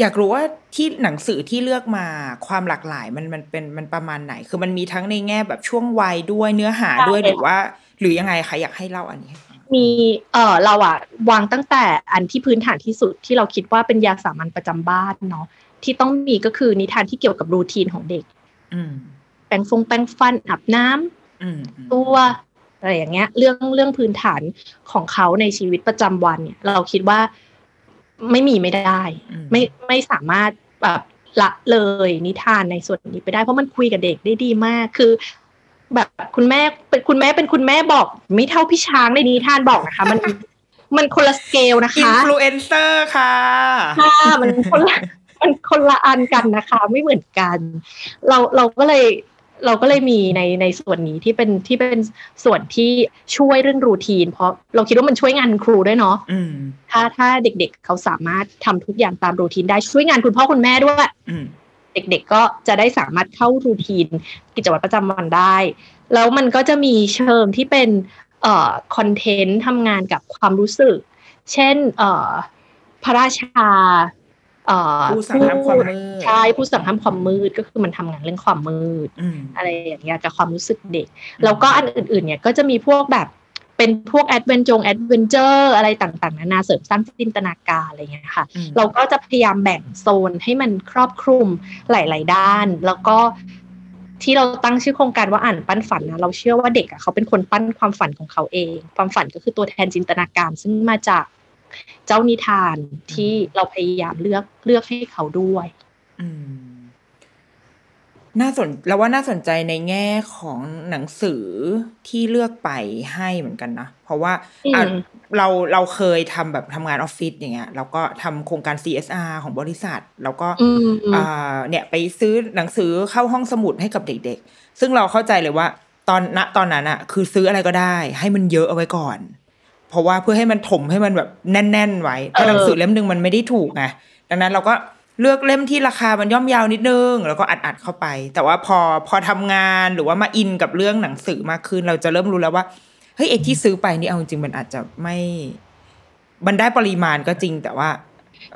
อยากรู้ว่าที่หนังสือที่เลือกมาความหลากหลายมันมันเป็นมันประมาณไหน คือมันมีทั้งในแง่แบบช่วงวัยด้วยเนื้อหาด้วยใช่หรือว่า หรือยังไงคะอยากให้เล่าอันนี้ให้ฟังมีเออเราอะวางตั้งแต่อันที่พื้นฐานที่สุดที่เราคิดว่าเป็นยาสามัญประจำบ้านเนาะที่ต้องมีก็คือนิทานที่เกี่ยวกับรูทีนของเด็ก อืมแปรงฟงแปรงฟันอาบน้ำอืมตัวอะไรอย่างเงี้ย เรื่องเรื่องพื้นฐานของเขาในชีวิตประจำวันเนี่ย เราคิดว่า ไม่มีไม่ได้อืมไม่ไม่สามารถแบบละเลยนิทานในส่วนนี้ไปได้ เพราะมันคุยกับเด็กได้ดีมากคือ แบบคุณแม่เป็นคุณแม่เป็นคุณแม่บอก ไม่เท่าพี่ช้างในนิทานบอกนะคะ มันมันคนละสเกลนะคะอินฟลูเอนเซอร์ค่ะค่ะมันคนละมันคนละอันกันนะคะ ไม่เหมือนกัน เราเราก็เลย เราก็เลยมีในในส่วนนี้ที่เป็นที่เป็นส่วนที่ช่วยเรื่องรูทีน เพราะเราคิดว่ามันช่วยงานครูด้วยเนาะอืมถ้าถ้าเด็กๆเขาสามารถทำทุกอย่างตามรูทีนได้ช่วยงานคุณพ่อคุณแม่ด้วยอืมเด็กๆก็จะได้สามารถเข้ารูทีน กิจวัตรประจำวันได้ แล้วมันก็จะมีเชิงที่เป็นเอ่อคอนเทนต์ทำงานกับความรู้สึก เช่นเอ่อพระราชาเอ่อ ผู้สั่งห้ามความมืดใช่ผู้สั่งห้ามความมืดก็คือมันทำงานเรื่องความมืดอืมอะไรอย่างเงี้ยกับความรู้สึกเด็ก แล้วก็อันอื่นๆเนี่ยก็จะมีพวกแบบเป็นพวกแอดเวนจง adventure อะไรต่างๆ นานาเสริมสร้างจินตนาการอะไรเงี้ยค่ะอืมเราก็จะพยายามแบ่งโซนให้มันครอบคลุมหลาย ๆ ด้าน แล้วก็ที่เราตั้งชื่อโครงการว่าอ่านปั้นฝันนะเราเชื่อว่าเด็กอะเขาเป็นคนปั้นความฝันของเขาเอง ความฝันก็คือตัวแทนจินตนาการ ซึ่งมาจาก เจ้านิทานที่เราพยายามเลือกเลือกให้เขาด้วยอืมน่าสนแล้วว่าน่าสนใจในแง่ของหนังสือที่เลือกไปให้เหมือนกันนะ เพราะว่าอืมอะเราเราเคยทำแบบทำงานออฟฟิศอย่างเงี้ยแล้วก็ทำโครงการ CSR ของบริษัท แล้วก็อืมอ่าเนี่ยไปซื้อหนังสือเข้าห้องสมุดให้กับเด็กๆ ซึ่งเราเข้าใจเลยว่าตอนณตอนนั้นอะคือซื้ออะไรก็ได้ ให้มันเยอะเอาไว้ก่อน เพราะว่าเพื่อให้มันถมให้มันแบบแน่น ๆ ไว้เพราะเออหนังสือเล่มหนึ่งมันไม่ได้ถูกไงดังนั้นเราก็เลือกเล่มที่ราคามันย่อมเยาวนิดนึง แล้วก็อัดๆเข้าไป แต่ว่าพอพอทำงานหรือว่ามาอินกับเรื่องหนังสือมากขึ้น เราจะเริ่มรู้แล้วว่าเฮ้ยไอ้ที่ซื้อไปนี่เอาจริงๆมันอาจจะไม่ มันได้ปริมาณก็จริงแต่ว่า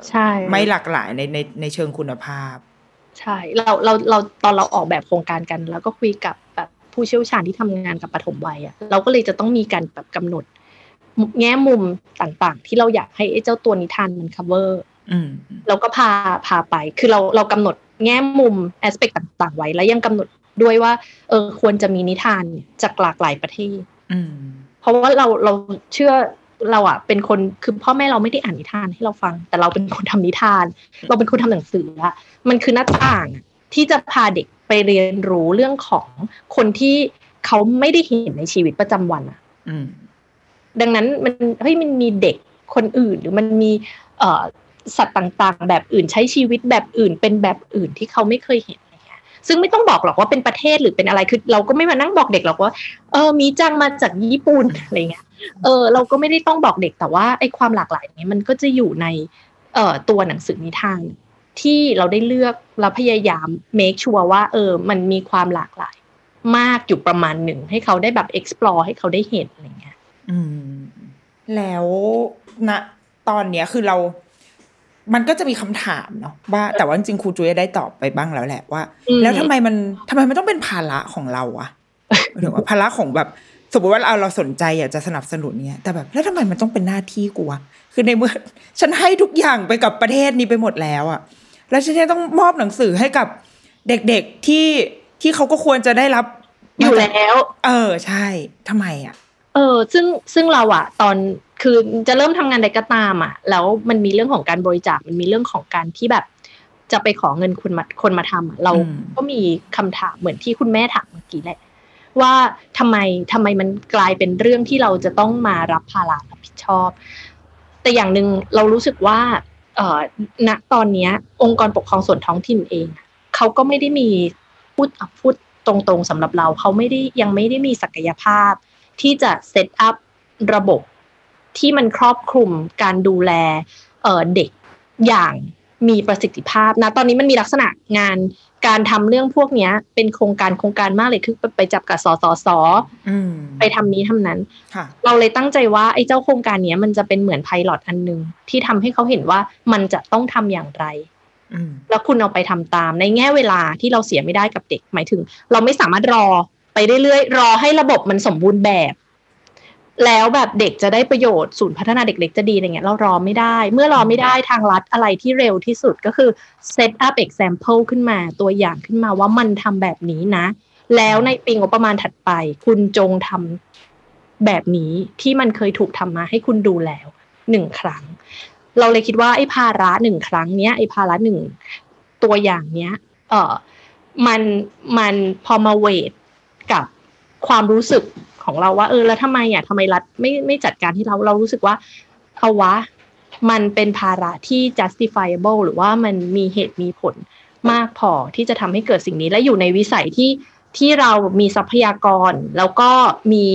ใช่ ไม่หลากหลายในในในเชิงคุณภาพ ใช่ เราเราเราตอนเราออกแบบโครงการกัน แล้วก็คุยกับแบบผู้เชี่ยวชาญที่ทำงานกับปฐมวัยอะเราก็เลยจะต้องมีการแบบกำหนด แง่มุมต่างๆ ที่เราอยากให้ไอ้เจ้าตัวนิทานมัน cover อืมเราก็พาพาไป คือเราเรากำหนดแง่มุม aspect ต่างๆ ไว้ แล้วยังกำหนดด้วยว่า เออควรจะมีนิทานเนี่ยจากหลากหลายประเทศอืมเพราะว่าเราเราเชื่อเราอะเป็นคนคือพ่อแม่เราไม่ได้อ่านนิทานให้เราฟัง แต่เราเป็นคนทำนิทาน เราเป็นคนทำหนังสืออะมันคือหน้าต่างอะที่จะพาเด็กไปเรียนรู้เรื่องของคนที่เขาไม่ได้เห็นในชีวิตประจำวันอะอืม ดังนั้นมันเฮ้ยมันมีเด็กคนอื่น หรือมันมีเสัตว์ต่างๆ แบบอื่นใช้ชีวิตแบบอื่น เป็นแบบอื่นที่เขาไม่เคยเห็นซึ่งไม่ต้องบอกหรอกว่าเป็นประเทศหรือเป็นอะไรคือเราก็ไม่มานั่งบอกเด็กหรอกว่าเออมีจังมาจากญี่ปุ่นอะไรเงี้ยเออเราก็ไม่ได้ต้องบอกเด็กแต่ว่าไอ้ความหลากหลายนี้มันก็จะอยู่ในเอ่อตัวหนังสือนิทานที่เราได้เลือกเราพยายาม make sure ว่าเออมันมีความหลากหลาย มากอยู่ประมาณหนึ่งให้เขาได้แบบ explore ให้เขาได้เห็นอะไรเงี้ย แล้วณตอนเนี้ยคือเรา มันก็จะมีคำถามเนาะว่าแต่ว่าจริงๆครูจุ้ยได้ตอบไปบ้างแล้วแหละว่าอืมแล้วทำไมมันทำไมมันต้องเป็นภาระของเราอะหมายถึงว่าภาระของแบบสมมติว่าเราเราสนใจอยากจะสนับสนุนเนี้ยแต่แบบแล้วทำไมมันต้องเป็นหน้าที่กูวะคือในเมื่อฉันให้ทุกอย่างไปกับประเทศนี้ไปหมดแล้วอะแล้วฉันจะต้องมอบหนังสือให้กับเด็กๆที่ที่เขาก็ควรจะได้รับอยู่แล้ว เออใช่ทำไมอะเออซึ่งซึ่งเราอะตอนคือจะเริ่มทำงานใดก็ตามอะแล้วมันมีเรื่องของการบริจาคมันมีเรื่องของการที่แบบ จะไปขอเงินคนมาคนมาทำอะเราก็มีคำถามเหมือนที่คุณแม่ถามเมื่อกี้แหละว่าทำไมทำไมมันกลายเป็นเรื่องที่เราจะต้องมารับภาระรับผิดชอบ แต่อย่างหนึ่งเรารู้สึกว่าเอ่อณตอนเนี้ยองค์กรปกครองส่วนท้องถิ่นเองอะเขาก็ไม่ได้มีพูดอะพูดตรงๆสำหรับเราเขาไม่ได้ยังไม่ได้มีศักยภาพ ที่จะเซตอัพระบบที่มันครอบคลุมการดูแลเอ่อเด็กอย่างมีประสิทธิภาพนะตอนนี้มันมีลักษณะงานการทำเรื่องพวกเนี้ย เป็นโครงการโครงการมากเลยคือไปไปจับกับสสสอืมไปทำนี้ทำนั้นค่ะเราเลยตั้งใจว่าไอ้เจ้าโครงการเนี้ยมันจะเป็นเหมือนไพลอตอันหนึ่งที่ทำให้เขาเห็นว่ามันจะต้องทำอย่างไรอืมแล้วคุณเอาไปทำตามในแง่เวลาที่เราเสียไม่ได้กับเด็ก หมายถึง เราไม่สามารถรอ ไปเรื่อยๆ รอให้ระบบมันสมบูรณ์แบบ แล้วแบบเด็กจะได้ประโยชน์ศูนย์พัฒนาเด็กเล็กจะดีอะไรเงี้ยเรารอไม่ได้ เมื่อรอไม่ได้ทางรัฐอะไรที่เร็วที่สุดก็คือ set up example ขึ้นมาตัวอย่างขึ้นมาว่ามันทำแบบนี้นะ แล้วในปีงบประมาณถัดไป คุณจงทำแบบนี้ที่มันเคยถูกทำมาให้คุณดูแล้วหนึ่งครั้ง เราเลยคิดว่าไอ้ภาระหนึ่งครั้งเนี้ยไอ้ภาระหนึ่งตัวอย่างเนี้ย เออมันมันพอมาเวท กับความรู้สึกของเราว่า เออ แล้วทำไมอะทำไมรัฐไม่ไม่จัดการที่เราเรารู้สึกว่า เอาวะ มันเป็นภาระที่ justifiable หรือว่ามันมีเหตุมีผลมากพอที่จะทำให้เกิดสิ่งนี้และอยู่ในวิสัยที่ที่เรามีทรัพยากร แล้วก็มี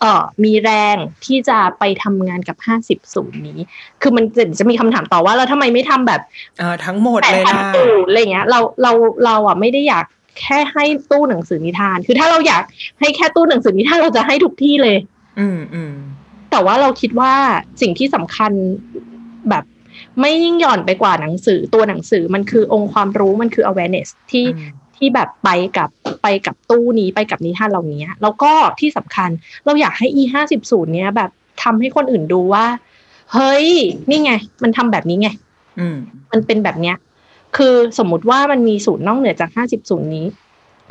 เอ่อมีแรงที่จะไปทำงานกับ 50ศูนย์นี้ คือมันจะจะมีคำถามต่อว่าแล้วทำไมไม่ทำแบบเออทั้งหมดแปดเลยพันล่ะศูนย์อะไรเงี้ยเราเราเราอะไม่ได้อยาก แค่ให้ตู้หนังสือนิทาน คือถ้าเราอยากให้แค่ตู้หนังสือนิทานเราจะให้ทุกที่เลย อืมอืมแต่ว่าเราคิดว่าสิ่งที่สำคัญแบบไม่ยิ่งหย่อนไปกว่าหนังสือตัวหนังสือมันคือองค์ความรู้มันคือ awareness ที่อืมที่แบบไปกับไปกับตู้นี้ไปกับนิทานเหล่านี้แล้วก็ที่สำคัญเราอยากให้ e ห้าสิบศูนย์เนี้ยแบบทำให้คนอื่นดูว่า เฮ้ย นี่ไง มันทำแบบนี้ไงอืมมันเป็นแบบเนี้ย คือสมมุติว่ามันมีศูนย์นอกเหนือจากห้าสิบศูนย์นี้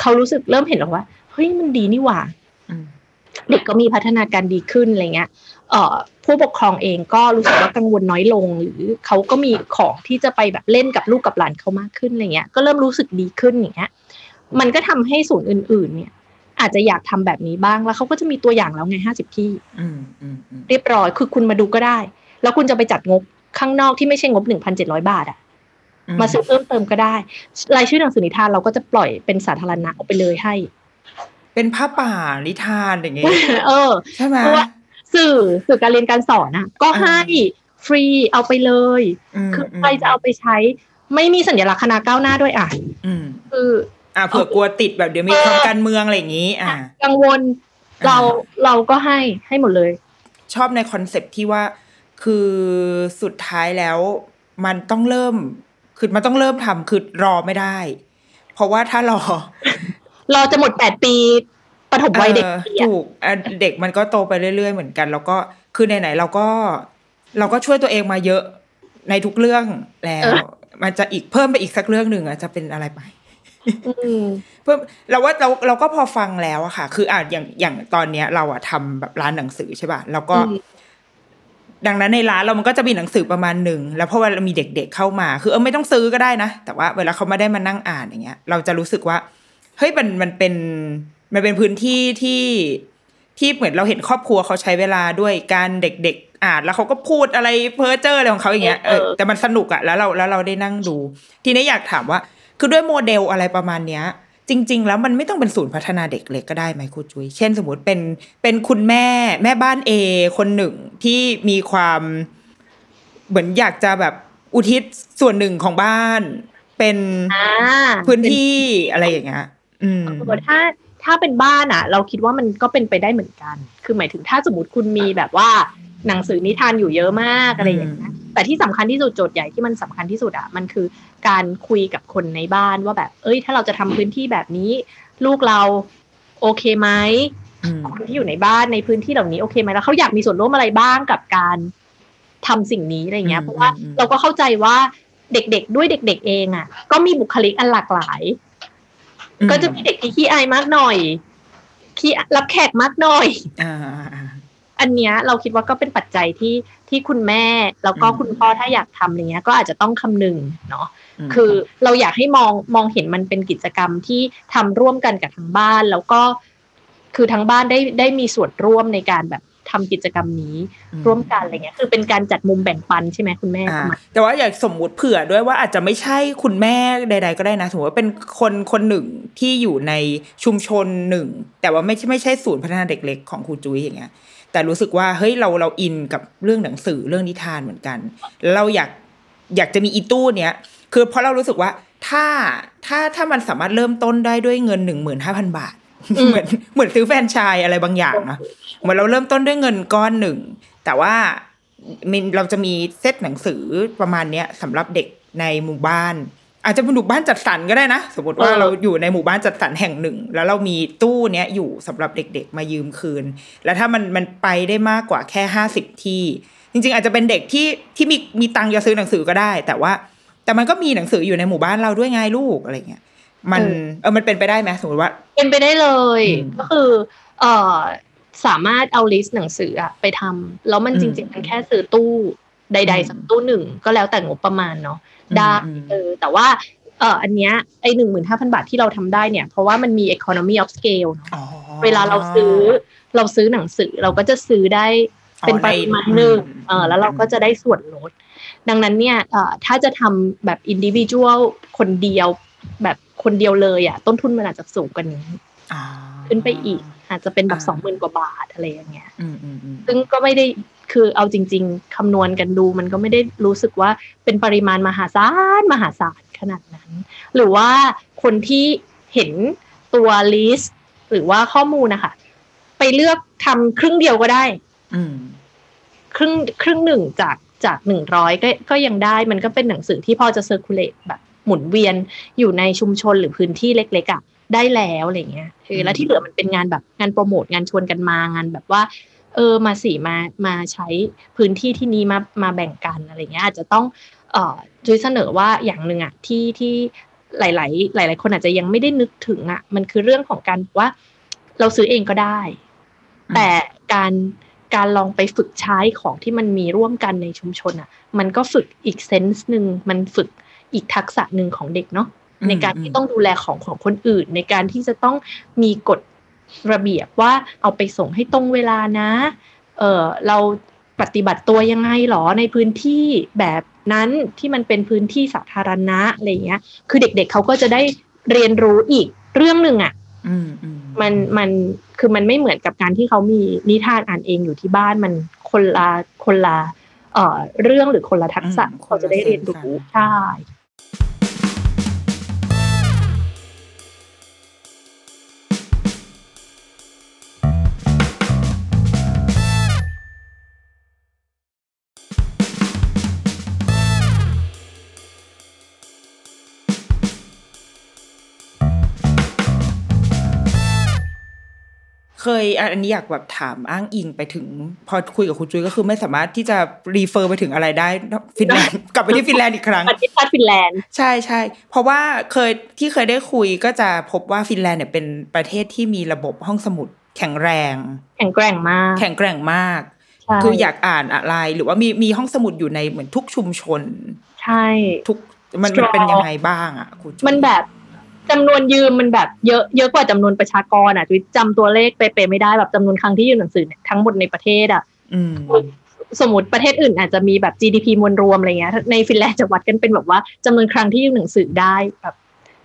เขารู้สึกเริ่มเห็นแล้วว่าเฮ้ยมันดีนี่หว่าอืมเด็กก็มีพัฒนาการดีขึ้นอะไรเงี้ยเอ่อผู้ปกครองเองก็รู้สึกว่ากังวลน้อยลง หรือเขาก็มีของที่จะไปแบบเล่นกับลูกกับหลานเขามากขึ้นอะไรเงี้ย ก็เริ่มรู้สึกดีขึ้นอย่างเงี้ย มันก็ทำให้ศูนย์อื่น ๆ เนี่ย อาจจะอยากทำแบบนี้บ้างแล้วเขาก็จะมีตัวอย่างแล้วไงห้าสิบที่อืมอืมอืมเรียบร้อยคือคุณมาดูก็ได้ แล้วคุณจะไปจัดงบข้างนอกที่ไม่ใช่งบหนึ่งพันเจ็ดร้อยบาทอะ มาซื้อเพิ่มเติมก็ได้รายชื่อหนังสือนิทานเราก็จะปล่อยเป็นสาธารณะออกไปเลยให้ เป็นผ้าป่านิทานอย่างเงี้ยเออใช่ไหมเพราะว่าสื่อสื่อการเรียนการสอนอะ ก็อ่าให้ฟรีเอาไปเลยมคือใครจะเอาไปใช้ ไม่มีสัญลักษณ์คณะก้าวหน้าด้วยอะอืมคืออ่าเผื่อกลัวติดแบบเดี๋ยวมีความการเมืองอะไรอย่างงี้ อ่ากังวลอ่าเราเราก็ให้ให้หมดเลย ชอบในคอนเซปต์ที่ว่าคือสุดท้ายแล้วมันต้องเริ่ม คือมันต้องเริ่มทำคือรอไม่ได้ เพราะว่าถ้ารอเราจะหมดแปดปีปฐมวัยเด็กออปีอะถูกอะเด็กมันก็โตไปเรื่อยๆเหมือนกัน แล้วก็คือไหนๆเราก็ เราก็ช่วยตัวเองมาเยอะในทุกเรื่องแล้ว มันจะอีกเพิ่มไปอีกสักเรื่องหนึ่งอะจะเป็นอะไรไปอืมเพิ่มเราว่าเราเราก็พอฟังแล้วอะค่ะ คืออะอย่างอย่างตอนเนี้ย เราอะทำแบบร้านหนังสือใช่ป่ะแล้วก็อืม ดังนั้นในร้านเรามันก็จะมีหนังสือประมาณหนึ่งแล้วพราะว่ามีเด็ก ๆ เข้ามา คือเออไม่ต้องซื้อก็ได้นะ แต่ว่าเวลาเขาไม่ได้มานั่งอ่านอย่างเงี้ย เราจะรู้สึกว่าเฮ้ยมันมันเป็นมันเป็นพื้นที่ที่ที่เหมือนเราเห็นครอบครัวเขาใช้เวลาด้วยการเด็ก ๆ อ่านแล้วเขาก็พูดอะไรเพ้อเจ้ออะไรของเขาอย่างเงี้ยเออเออแต่มันสนุกอะแล้วเราแล้วเราได้นั่งดู ทีนี้อยากถามว่า คือด้วยโมเดลอะไรประมาณเนี้ย จริง ๆ แล้วมันไม่ต้องเป็นศูนย์พัฒนาเด็กเล็กก็ได้ไหมครูจุย้ยเช่นสมมติเป็นเป็นคุณแม่แม่บ้านเอคนหนึ่งที่มีความเหมือนอยากจะแบบอุทิศส่วนหนึ่งของบ้าน เป็นอ่าพื้นที่อะไรอย่างเงี้ยอืมเออถ้าถ้าเป็นบ้านอะเราคิดว่ามันก็เป็นไปได้เหมือนกัน คือหมายถึงถ้าสมมติคุณมีแบบว่าหนังสือนิทานอยู่เยอะมากอะไรอย่างเงี้ย แต่ที่สำคัญที่สุดโจทย์ใหญ่ที่มันสำคัญที่สุดอะมันคือการคุยกับคนในบ้านว่าแบบ เอ้ย ถ้าเราจะทำพื้นที่แบบนี้ ลูกเราโอเคไหมอืมคนที่อยู่ในบ้านในพื้นที่เหล่านี้โอเคไหมแล้วเขาอยากมีส่วนร่วมอะไรบ้างกับการทำสิ่งนี้อะไรเงี้ย เพราะว่าเราก็เข้าใจว่าเด็กๆด้วยเด็ก ๆ เองอะก็มีบุคลิกอันหลากหลาย ก็จะมีเด็กที่ขี้อายมากหน่อยขี้รับแขกมากหน่อยอ่าอ่าอ่าอันเนี้ยเราคิดว่าก็เป็นปัจจัยที่ ที่คุณแม่แล้วก็อืมคุณพ่อถ้าอยากทำอย่างเงี้ยก็อาจจะต้องคำนึงเนาะมคือเราอยากให้มองมองเห็นมันเป็นกิจกรรมที่ทำร่วมกันกับทางบ้าน แล้วก็คือทางบ้านได้ได้มีส่วนร่วมในการแบบทำกิจกรรมนี้ร่วมกันอะไรเงี้ยคือเป็นการจัดมุมแบ่งปันใช่ไหมคุณแม่อ่าประมาณแต่ว่าอยากสมมุติเผื่อด้วยว่าอาจจะไม่ใช่คุณแม่ใด ๆ ก็ได้นะสมมติว่าเป็นคนคนหนึ่งที่อยู่ในชุมชนหนึ่ง แต่ว่าไม่ใช่ไม่ใช่ศูนย์พัฒนาเด็กเล็กของครูจุ้ยอย่างเงี้ย แต่รู้สึกว่าเฮ้ยเราเราอินกับเรื่องหนังสือเรื่องนิทานเหมือนกันแล้วเราอยากอยากจะมีอีตู้เนี้ยคือเพราะเรารู้สึกว่าถ้าถ้าถ้ามันสามารถเริ่มต้นได้ด้วยเงินหนึ่งหมื่นห้าพันบาทอืมเหมือนเหมือนซื้อแฟรนไชส์อะไรบางอย่างนะเหมือนเราเริ่มต้นด้วยเงินก้อนหนึ่ง แต่ว่ามันเราจะมีเซตหนังสือประมาณเนี้ยสำหรับเด็กในหมู่บ้าน อาจจะเป็นหมู่บ้านจัดสรรก็ได้นะ สมมติว่าเออเราอยู่ในหมู่บ้านจัดสรรแห่งหนึ่ง แล้วเรามีตู้เนี้ยอยู่สำหรับเด็ก ๆ มายืมคืน แล้วถ้ามันมันไปได้มากกว่าแค่ห้าสิบที่ จริง ๆ อาจจะเป็นเด็กที่ที่มีมีตังค์จะซื้อหนังสือก็ได้ แต่ว่า แต่มันก็มีหนังสืออยู่ในหมู่บ้านเราด้วยไงลูกอะไรเงี้ยมันเออมันเป็นไปได้ไหมสมมติว่า เป็นไปได้เลยอืมก็คือ เอ่อสามารถเอาลิสต์หนังสืออะไปทำแล้วมันอืมจริงๆมันแค่ซื้อตู้ ใดอืมๆสักตู้หนึ่งก็แล้วแต่งบประมาณเนาะอืมได้อืมเออแต่ว่าเอออันเนี้ยไอหนึ่งหมื่นห้าพันบาทที่เราทำได้เนี่ย เพราะว่ามันมี economy of scale เนอะอ๋อเวลาเราซื้อเราซื้อหนังสือเราก็จะซื้อได้อ๋อเป็นปริมาณหนึ่งในเออแล้วเราก็จะได้ส่วนลด ดังนั้นเนี่ยเอ่อถ้าจะทำแบบอินดิวิ u a l คนเดียวแบบคนเดียวเลยอะต้นทุนมันอาจจะสูงกว่านี้อ่าขึ้นไปอีก อาจจะเป็นแบบอ่าสองหมื่นกว่าบาทอะไรอย่างเงี้ยอืมอืมอืมซึ่งก็ไม่ได้ คือเอาจริง ๆ คำนวณกันดู มันก็ไม่ได้รู้สึกว่าเป็นปริมาณมหาศาลมหาศาลขนาดนั้น หรือว่าคนที่เห็นตัว list หรือว่าข้อมูลนะคะไปเลือกทำครึ่งเดียวก็ได้อืมครึ่งครึ่งหนึ่งจากจากหนึ่งร้อยก็ก็ยังได้ มันก็เป็นหนังสือที่พอจะ circulate แบบ หมุนเวียนอยู่ในชุมชนหรือพื้นที่เล็กๆอะได้แล้วอะไรเงี้ยเออแล้วที่เหลือมันเป็นงานแบบงานโปรโมทงานชวนกันมางานแบบว่าเออมาสิมามาใช้พื้นที่ที่นี้มามาแบ่งกันอะไรเงี้ยอาจจะต้องเอ่อจุ้ยเสนอว่าอย่างหนึ่งอะที่ที่หลาย ๆ หลาย ๆ คนอาจจะยังไม่ได้นึกถึงอะมันคือเรื่องของการว่าเราซื้อเองก็ได้อืมแต่การการลองไปฝึกใช้ของที่มันมีร่วมกันในชุมชนอะมันก็ฝึกอีกเซนส์หนึ่งมันฝึกอีกทักษะหนึ่งของเด็กเนาะอืมในการที่ต้องดูแลของของคนอื่น ในการที่จะต้องมีกฎ ระเบียบว่าเอาไปส่งให้ตรงเวลานะ เออเราปฏิบัติตัวยังไงหรอในพื้นที่แบบนั้นที่มันเป็นพื้นที่สาธารณะอะไรเงี้ย คือเด็กๆเขาก็จะได้เรียนรู้อีกเรื่องหนึ่งอะอืมอืมมันมันคือมันไม่เหมือนกับการที่เขามีนิทานอ่านเองอยู่ที่บ้านมันคนละคนละเอ่อเรื่องหรือคนละทักษะเขาจะได้เรียนรู้ใช่ อันนี้อยากแบบถามอ้างอิงไปถึง พอคุยกับคุณจุ๊ยก็คือไม่สามารถที่จะ refer ไปถึงอะไรได้ฟินแลนด์กลับไปที่ฟินแลนด์อีกครั้งประเทศชาติฟินแลนด์ใช่ใช่เพราะว่าเคยที่เคยได้คุยก็จะพบว่าฟินแลนด์เนี่ยเป็นประเทศที่มีระบบห้องสมุดแข็งแรง แข็งแกร่งมาก แข็งแกร่งมากใช่คืออยากอ่านอะไร หรือว่ามีมีห้องสมุดอยู่ในเหมือนทุกชุมชน ใช่ทุกมันมันเป็นยังไงบ้างอะคุณจุ๊ยมันแบบ จำนวนยืมมันแบบเยอะเยอะกว่าจำนวนประชากรอะจุ๊ยจำตัวเลขเป๊ะๆไม่ได้แบบจำนวนครั้งที่ยืมหนังสือเนี่ยทั้งหมดในประเทศอะอืมสมมติประเทศอื่นอาจจะมีแบบ GDP มวลรวมอะไรเงี้ย ในฟินแลนด์จะวัดกันเป็นแบบว่าจำนวนครั้งที่ยื่นหนังสือได้แบบ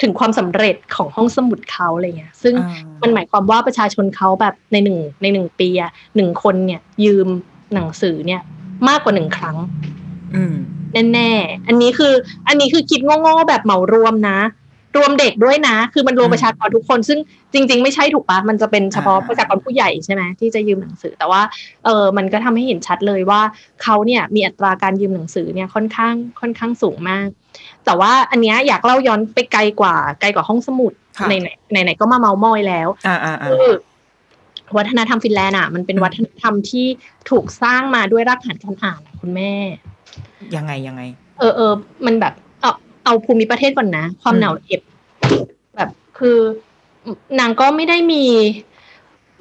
ถึงความสำเร็จของห้องสมุดเขาอะไรเงี้ย ซึ่งอ่ามันหมายความว่าประชาชนเขาแบบในหนึ่งในหนึ่งปีอะหนึ่งคนเนี่ย ยืมหนังสือเนี่ย มากกว่าหนึ่งครั้งอืมแน่ๆอันนี้คือ อันนี้คือคิดโง่ๆแบบเหมารวมนะ รวมเด็กด้วยนะ คือมันรวมอืมประชากรทุกคน ซึ่งจริง ๆ ไม่ใช่ถูกปะมันจะเป็นเฉพาะอ่าประชากรผู้ใหญ่ใช่ไหมที่จะยืมหนังสือแต่ว่าเออมันก็ทำให้เห็นชัดเลยว่าเขาเนี่ยมีอัตราการยืมหนังสือเนี่ยค่อนข้างค่อนข้างสูงมาก แต่ว่าอันเนี้ยอยากเล่าย้อนไปไกลกว่าไกลกว่าห้องสมุดค่ะในไหนไหนๆก็มาเมามอยแล้วอ่าอ่าอ่าคือวัฒนธรรมฟินแลนด์อะมันเป็นอืมวัฒนธรรมที่ถูกสร้างมาด้วยรากฐานการอ่านอะคุณแม่ ยังไงยังไง เออเออมันแบบเอา เอาภูมิประเทศก่อนนะ ความอืมหนาวเหน็บ แบบคือนางก็ไม่ได้มี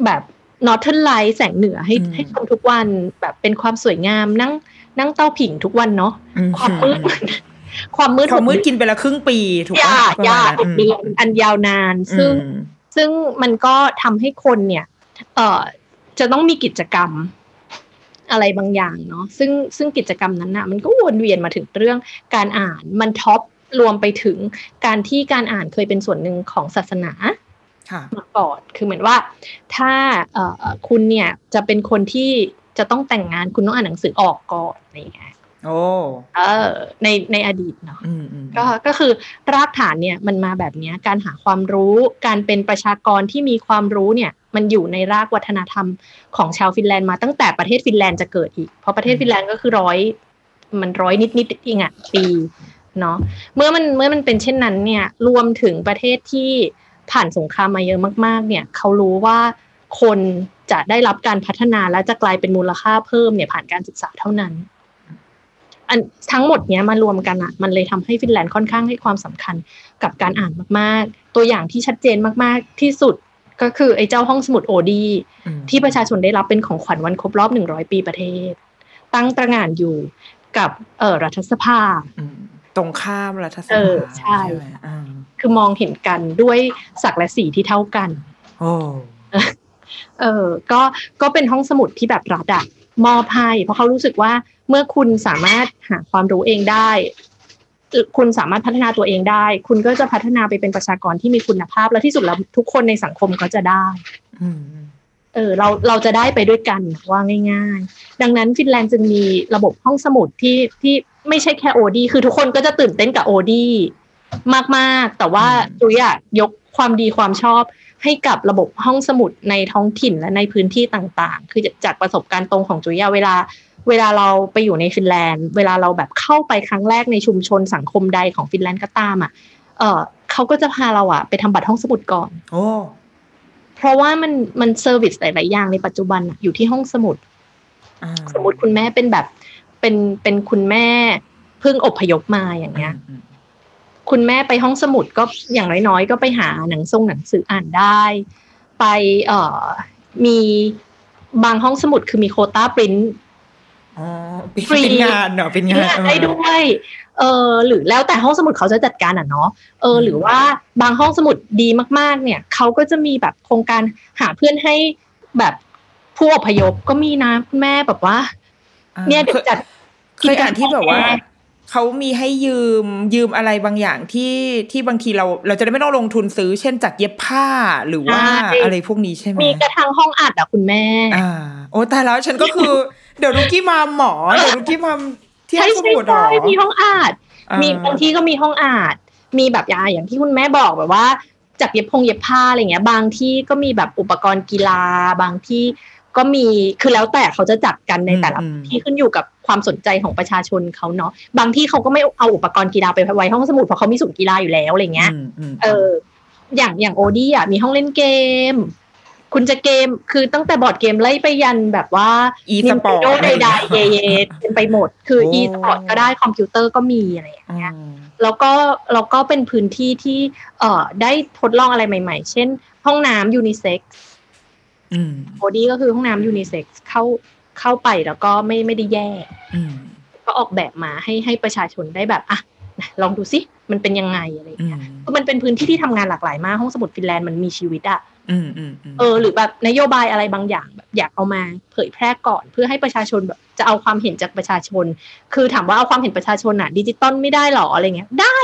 แบบ northern light แสงเหนือให้ให้ชมทุกวันแบบเป็นความสวยงามนั่งนั่งเตาผิงทุกวันเนาะอืมความมืดมันความมืดความมืดหกกินไปละครึ่งปีถูกยาปะกยากประมาณเดือนอันยาวนาน ซึ่งอืมซึ่งมันก็ทำให้คนเนี่ยเอ่อจะต้องมีกิจกรรมอะไรบางอย่างเนาะซึ่งซึ่งกิจกรรมนั้นน่ะ มันก็วนเวียนมาถึงเรื่องการอ่านมันท็อป รวมไปถึงการที่การอ่านเคยเป็นส่วนหนึ่งของศาสนาค่ะมาก่อนคือเหมือนว่า ถ้าเอ่อคุณเนี่ยจะเป็นคนที่จะต้องแต่งงานคุณต้องอ่านหนังสือออกก่อนอะไรอย่างเงี้ยโอ้เออในในอดีตเนาะอืมอืมก็ก็คือรากฐานเนี่ยมันมาแบบเนี้ยการหาความรู้การเป็นประชากรที่มีความรู้เนี่ย มันอยู่ในรากวัฒนธรรมของชาวฟินแลนด์มาตั้งแต่ประเทศฟินแลนด์จะเกิดอีก เพราะประเทศฟินแลนด์ก็คือร้อยมันร้อยนิดนิดๆเองอะปี เนาะเมื่อมันเมื่อมันเป็นเช่นนั้นเนี่ยรวมถึงประเทศที่ผ่านสงครามมาเยอะมาก ๆ เนี่ยเขารู้ว่าคนจะได้รับการพัฒนาและจะกลายเป็นมูลค่าเพิ่มเนี่ยผ่านการศึกษาเท่านั้น อันทั้งหมดเนี้ยมารวมกันอะมันเลยทำให้ฟินแลนด์ค่อนข้างให้ความสำคัญกับการอ่านมากๆ ตัวอย่างที่ชัดเจนมากๆที่สุดก็คือไอ้เจ้าห้องสมุดโอดีอืมที่ประชาชนได้รับเป็นของขวัญวันครบรอบ100ปีประเทศ ตั้งตระหง่านอยู่กับเอ่อรัฐสภาอืม ตรงข้ามรัฐสเอภาอใช่ไหมอ่าคือมองเห็นกันด้วยศักดิ์และสีที่เท่ากัน โอ้เออ ก็ก็เป็นห้องสมุดที่แบบรัฐอะมอบให้เพราะเขารู้สึกว่าเมื่อคุณสามารถหาความรู้เองได้ คุณสามารถพัฒนาตัวเองได้ คุณก็จะพัฒนาไปเป็นประชากรที่มีคุณภาพ และที่สุดแล้วทุกคนในสังคมก็จะได้อืม เออเราเราจะได้ไปด้วยกันว่าง่ายๆ ดังนั้นฟินแลนด์จึงมีระบบห้องสมุดที่ที่ไม่ใช่แค่โอดีคือทุกคนก็จะตื่นเต้นกับโอดีมากๆ แต่ว่าจุยอะยกความดีความชอบให้กับระบบห้องสมุดในท้องถิ่นและในพื้นที่ต่างๆ คือจากประสบการณ์ตรงของจุยอะเวลา เวลาเราไปอยู่ในฟินแลนด์ เวลาเราแบบเข้าไปครั้งแรกในชุมชนสังคมใดของฟินแลนด์ก็ตามอะเออเขาก็จะพาเราอะไปทำบัตรห้องสมุดก่อนโอ้ เพราะว่ามันมันเซอร์วิสหลาย ๆ อย่างในปัจจุบันอะอยู่ที่ห้องสมุดอ่าสมมติคุณแม่เป็นแบบเป็นเป็นคุณแม่เพิ่งอพยพมาอย่างเงี้ยอืมคุณแม่ไปห้องสมุดก็อย่างน้อย ๆ ก็ไปหาหนังทรงหนังสืออ่านได้ ไปเอ่อมีบางห้องสมุดคือมีโควต้าปริ้นอ๋อเป็น ฟรีเป็นงานเนาะเป็นงานได้ด้วยเออหรือแล้วแต่ห้องสมุดเขาจะจัดการอะเนาะเออหรือว่าบางห้องสมุดดีมากๆ เนี่ยเขาก็จะมีแบบโครงการหาเพื่อนให้แบบผู้อพยพก็มีนะคุณแม่แบบว่าอ่าเนี่ยเดี๋ยวจัดเคยอ่านที่แบบว่ากิจกรรมเขามีให้ยืมยืมอะไรบางอย่างที่ที่บางทีเรา เราจะได้ไม่ต้องลงทุนซื้อ เช่นจากเย็บผ้าหรือว่าอะไรพวกนี้ใช่ไหมมีกระทั่งห้องอัดอะคุณแม่ อ่า โอ้ตายแล้วฉันก็คือ เดี๋ยวรุกี้มาหมอเดี๋ยวรุกี้มาที่ใช่ห้องสใช่มุดเหรใช่อมีห้องอัดอ่ามีบางที่ก็มีห้องอัดมีแบบอย่างอย่างที่คุณแม่บอกแบบว่าจากเย็บพงเย็บผ้าอะไรเงี้ย บางที่ก็มีแบบอุปกรณ์กีฬา บางที่ก็มีคือแล้วแต่เขาจะจัดกันในแต่ละที่ขึ้นอยู่กับความสนใจของประชาชนเขาเนาะบางที่เขาก็ไม่เอาอุปกรณ์กีฬาไปไว้ห้องสมุดเพราะเขามีศูนย์กีฬาอยู่แล้วอะไรเงี้ยมอืมเอออย่างอย่างโอดี้อะมีห้องเล่นเกม คุณจะเกมคือตั้งแต่ board game ไล่ไปยันแบบว่า e-sport Nintendo ใดๆเยอะๆเป็นไปหมด คือโอ้อีสปอร์ตก็ได้คอมพิวเตอร์ก็มีอะไรอย่างเงี้ยอืมแล้วก็แล้วก็เป็นพื้นที่ที่เอ่อได้ทดลองอะไรใหม่ ๆ เช่น ห้องน้ำยูนิเซ็กซ์อืมโอดี้ก็คือห้องน้ำยูนิเซ็กซ์เข้าเข้าไปแล้วก็ไม่ไม่ได้แยกอืมก็ออกแบบมาให้ให้ประชาชนได้แบบอะ ลองดูสิมันเป็นยังไงอะไรอย่างเงี้ยอืมคือมันเป็นพื้นที่ที่ทำงานหลากหลายมากห้องสมุดฟินแลนด์มันมีชีวิตอะอืมอืมอืมเออ หรือแบบนโยบายอะไรบางอย่างแบบอยากเอามาเผยแพร่ก่อน เพื่อให้ประชาชนแบบจะเอาความเห็นจากประชาชน คือถามว่าเอาความเห็นประชาชนอะดิจิตอลไม่ได้หรออะไรเงี้ยได้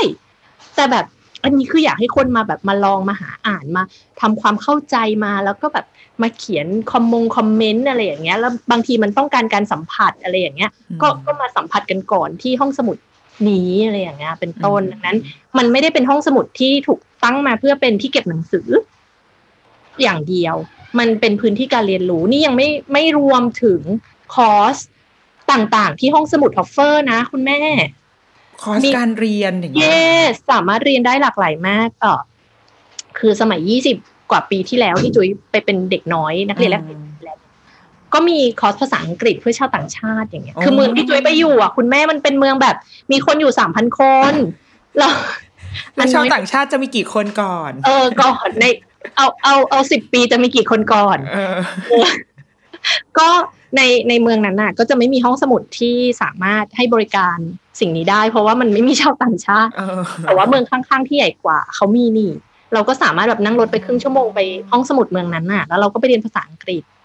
แต่แบบอันนี้คืออยากให้คนมาแบบมาลองมาหาอ่านมาทำความเข้าใจมาแล้วก็แบบมาเขียนคอมมง comment อะไรอย่างเงี้ยแล้วบางทีมันต้องการการสัมผัสอะไรอย่างเงี้ย ก็ก็มาสัมผัสกันก่อนที่ห้องสมุด นี้อะไรอย่างเงี้ยเป็นต้นดังนั้น มันไม่ได้เป็นห้องสมุดที่ถูกตั้งมาเพื่อเป็นที่เก็บหนังสือ อย่างเดียว มันเป็นพื้นที่การเรียนรู้นี่ยังไม่ไม่รวมถึงคอร์สต่างๆ ที่ห้องสมุด offer นะ คุณแม่ คอร์สมีการเรียนอย่างเยเงี้ยสสามารถเรียนได้หลากหลายมากเออคือสมัยยี่สิบกว่าปีที่แล้วที่จุ๋ยไปเป็นเด็กน้อยนักเรียนแรกเปลี่ยนแล้ว ก็มีคอร์สภาษาอังกฤษเพื่อชาวต่างชาติอย่างเงี้ย คือเมืองที่จุ๋ยไปอยู่อะคุณแม่มันเป็นเมืองแบบ มีคนอยู่สามพันคนแล้วแล้วชาวน้อยต่างชาติจะมีกี่คนก่อน เออก่อนในเอาเอาเอาสิบปีจะมีกี่คนก่อนเออก็ในในเมืองนั้นน่ะ ก็จะไม่มีห้องสมุดที่สามารถให้บริการสิ่งนี้ได้ เพราะว่ามันไม่มีชาวต่างชาติเออแต่ว่าเมืองข้างๆที่ใหญ่กว่าเขามีนี่ เราก็สามารถแบบนั่งรถไปครึ่งชั่วโมงไปห้องสมุดเมืองนั้นน่ะ แล้วเราก็ไปเรียนภาษาอังกฤษเ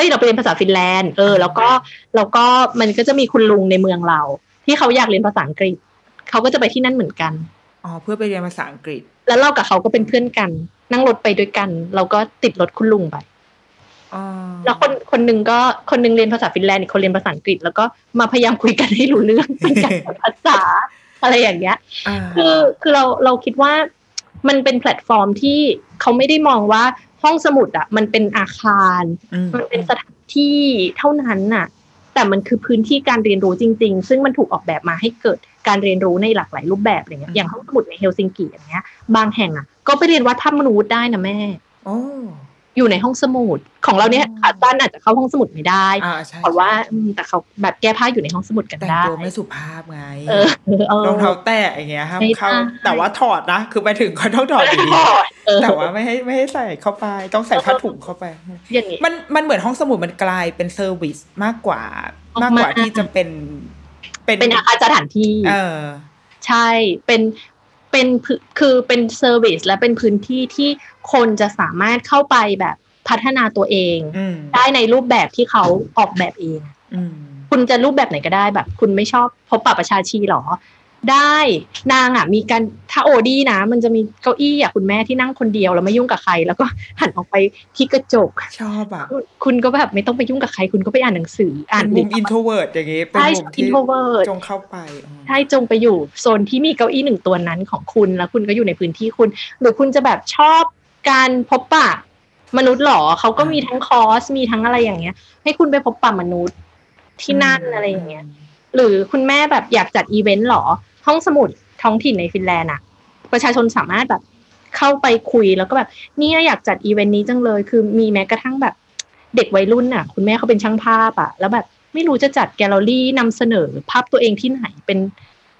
อ้ยเราไปเรียนภาษาฟินแลนด์เออแล้วก็แล้วก็มันก็จะมีคุณลุงในเมืองเรา ที่เขาอยากเรียนภาษาอังกฤษเขาก็จะไปที่นั่นเหมือนกันอ๋อเพื่อไปเรียนภาษาอังกฤษ แล้วเรากับเขาก็เป็นเพื่อนกัน นั่งรถไปด้วยกัน เราก็ติดรถคุณลุงไปอ๋อแล้วคนคนหนึ่งก็คนหนึ่งเรียนภาษาฟินแลนด์อีกคนเรียนภาษาอังกฤษ แล้วก็มาพยายามคุยกันให้รู้เรื่องเป็นการสอนภาษาอะไรอย่างเงี้ยอ่าคือคือเราเราคิดว่า มันเป็นแพลตฟอร์มที่เขาไม่ได้มองว่าห้องสมุดอะมันเป็นอาคารอืมมันเป็นสถานที่เท่านั้นน่ะ แต่มันคือพื้นที่การเรียนรู้จริง ๆ ซึ่งมันถูกออกแบบมาให้เกิดการเรียนรู้ในหลากหลายรูปแบบอะไรเงี้ยอย่างห้องสมุดในเฮลซิงกิอย่างเงี้ย บางแห่งอะ ก็ไปเรียนวัดถ้ำมนุษย์ได้นะแม่โอ้อยู่ในห้องสมุดของเราเนี่ยอ๋อขาสั้นอาจจะเข้าห้องสมุดไม่ได้อ่าใช่แต่ว่าอืมแต่เขาแบบแก้ผ้าอยู่ในห้องสมุดกันแต่งได้ตัวไม่สุภาพไงเออเออรองเท้าแตะอย่างเงี้ยห้ามไม่เข้าได้แต่ว่าถอดนะคือไปถึงก็ต้องถอดอยู่ดีเออแต่ว่าไม่ให้ไม่ให้ใส่เข้าไป ต้องใส่ผ้าถุงเข้าไปอย่างนี้มันมันเหมือนห้องสมุดมันกลายเป็นเซอร์วิสมากกว่าออกมากกว่ามาที่จะเป็น เป็นเป็นอาคารสถานที่ เออใช่เป็น เป็นพื้นคือเป็น service และเป็นพื้นที่ที่คนจะสามารถเข้าไปแบบพัฒนาตัวเองอืมได้ในรูปแบบที่เขาออกแบบเองอืมคุณจะรูปแบบไหนก็ได้แบบ คุณไม่ชอบพบปะประชาชีหรอ ได้นางอะ มีการถ้าโอดี้นะ มันจะมีเก้าอี้อะคุณแม่ที่นั่งคนเดียวแล้วไม่ยุ่งกับใคร แล้วก็หันออกไปที่กระจกชอบอะคุณก็แบบไม่ต้องไปยุ่งกับใคร คุณก็ไปอ่านหนังสืออ่านเป็นมุม in trovert อย่างงี้เป็นใช่มุมที่ introver t จงเข้าไปอืมใช่จงไปอยู่โซนที่มีเก้าอี้หนึ่งตัวนั้นของคุณแล้วคุณก็อยู่ในพื้นที่คุณ หรือคุณจะแบบชอบการพบปะมนุษย์หรอเขาก็มีทั้งคอร์สมีทั้งอะไรอย่างเงี้ย ให้คุณไปพบปะมนุษย์ที่นั่นอะไรอย่างเงี้ยหรือคุณแม่แบบอยากจัดอีเวนต์หรอ ห้องสมุดท้องถิ่นในฟินแลนด์อะประชาชนสามารถแบบเข้าไปคุยแล้วก็แบบเนี่ยอยากจัดอีเวนต์นี้จังเลย คือมีแม้กระทั่งแบบ เด็กวัยรุ่นอะคุณแม่เขาเป็นช่างภาพอะแล้วแบบไม่รู้จะจัดแกลเลอรี่นำเสนอภาพตัวเองที่ไหนเป็น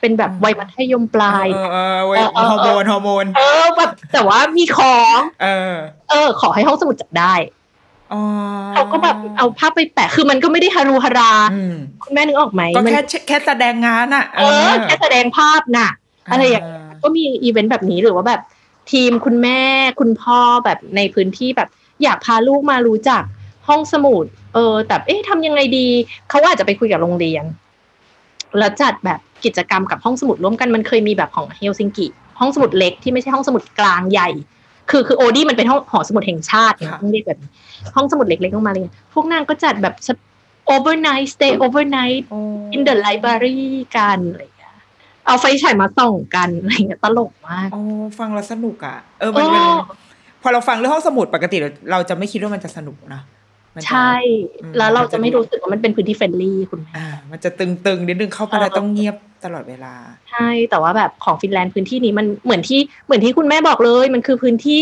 เป็นแบบวัยมัธยมปลายเออเออเว้ยเออเออฮอร์โมนฮอร์โมน เออแบบแต่ว่ามีของ เออ เออ ขอให้ห้องสมุดจัดได้อ๋อ เขาก็แบบเอาภาพไปแปะ คือมันก็ไม่ได้ฮารุฮาราอืมคุณแม่นึกออกไหมก็มันแค่แค่แสดงงานอะเออแค่แสดงภาพน่ะ อะไรอย่างเงี้ยก็มีอีเวนต์แบบนี้หรือว่าแบบ ทีมคุณแม่คุณพ่อแบบในพื้นที่แบบ อยากพาลูกมารู้จักห้องสมุด เออ แต่เอ๊ะทำยังไงดี เขาอาจจะไปคุยกับโรงเรียน แล้วจัดแบบกิจกรรมกับห้องสมุดร่วมกันมันเคยมีแบบของเฮลซิงกิห้องสมุดเล็กที่ไม่ใช่ห้องสมุดกลางใหญ่ คือคือโอดี้มันเป็นห้องหอสมุดแห่งชาตินะต้องเรียกแบบนี้ห้องสมุดเล็กๆลงมาเลยพวกนางก็จัดแบบ overnight stay overnight โอ้ in the library กันอะไรอย่างเงี้ยเอาไฟฉายมาส่องกันอะไรอย่างเงี้ยตลกมากโอ้ฟังแล้วสนุกอะ เออมันเอมันอพอเราฟังเรื่องห้องสมุดปกติเราเราจะไม่คิดว่ามันจะสนุกนะมันจะ ใช่อืมแล้วเรามันจะจะไม่รู้สึกว่ามันเป็นพื้นที่ friendly คุณแม่อ่ามันจะตึงๆนิดนึงเข้าไปแล้วต้องเงียบตลอดเวลา ใช่ แต่ว่าแบบของฟินแลนด์พื้นที่นี้มันเหมือนที่เหมือนที่คุณแม่บอกเลย มันคือพื้นที่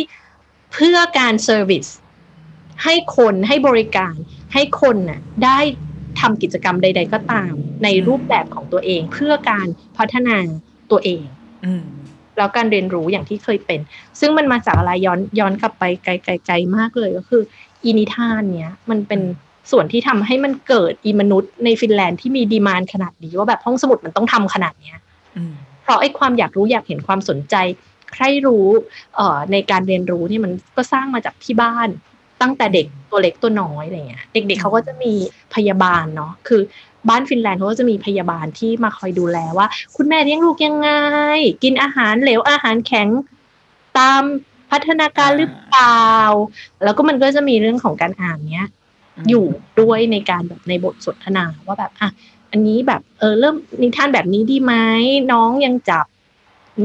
เพื่อการ serviceให้คนให้บริการ ให้คนน่ะได้ทำกิจกรรมใด ๆ ก็ตาม ในรูปแบบของตัวเอง เพื่อการพัฒนาตัวเองอืม แล้วการเรียนรู้อย่างที่เคยเป็น ซึ่งมันมาจากอะไรย้อนย้อนกลับไปไกลๆมากเลยก็คืออีนิทานเนี้ยมันเป็นส่วนที่ทำให้มันเกิดอีมนุษย์ในฟินแลนด์ที่มีดีมานขนาดนี้ว่าแบบห้องสมุดมันต้องทำขนาดเนี้ยอืมเพราะไอ้ความอยากรู้อยากเห็นความสนใจ ใครรู้เอ่อในการเรียนรู้นี่มันก็สร้างมาจากที่บ้านตั้งแต่เด็กตัวเล็กตัวน้อยอะไรเงี้ยเด็กๆเขาก็จะมีพยาบาลเนาะคือ บ้านฟินแลนด์เขาก็จะมีพยาบาลที่มาคอยดูแลว่า คุณแม่เลี้ยงลูกยังไง กินอาหารเหลวอาหารแข็งตามพัฒนาการหรือเปล่า แล้วก็มันก็จะมีเรื่องของการอ่านเนี้ย อยู่ด้วยในการแบบในบทสนทนาว่าแบบอะอันนี้แบบเออเริ่มนิทานแบบนี้ดีไหมน้องยังจับ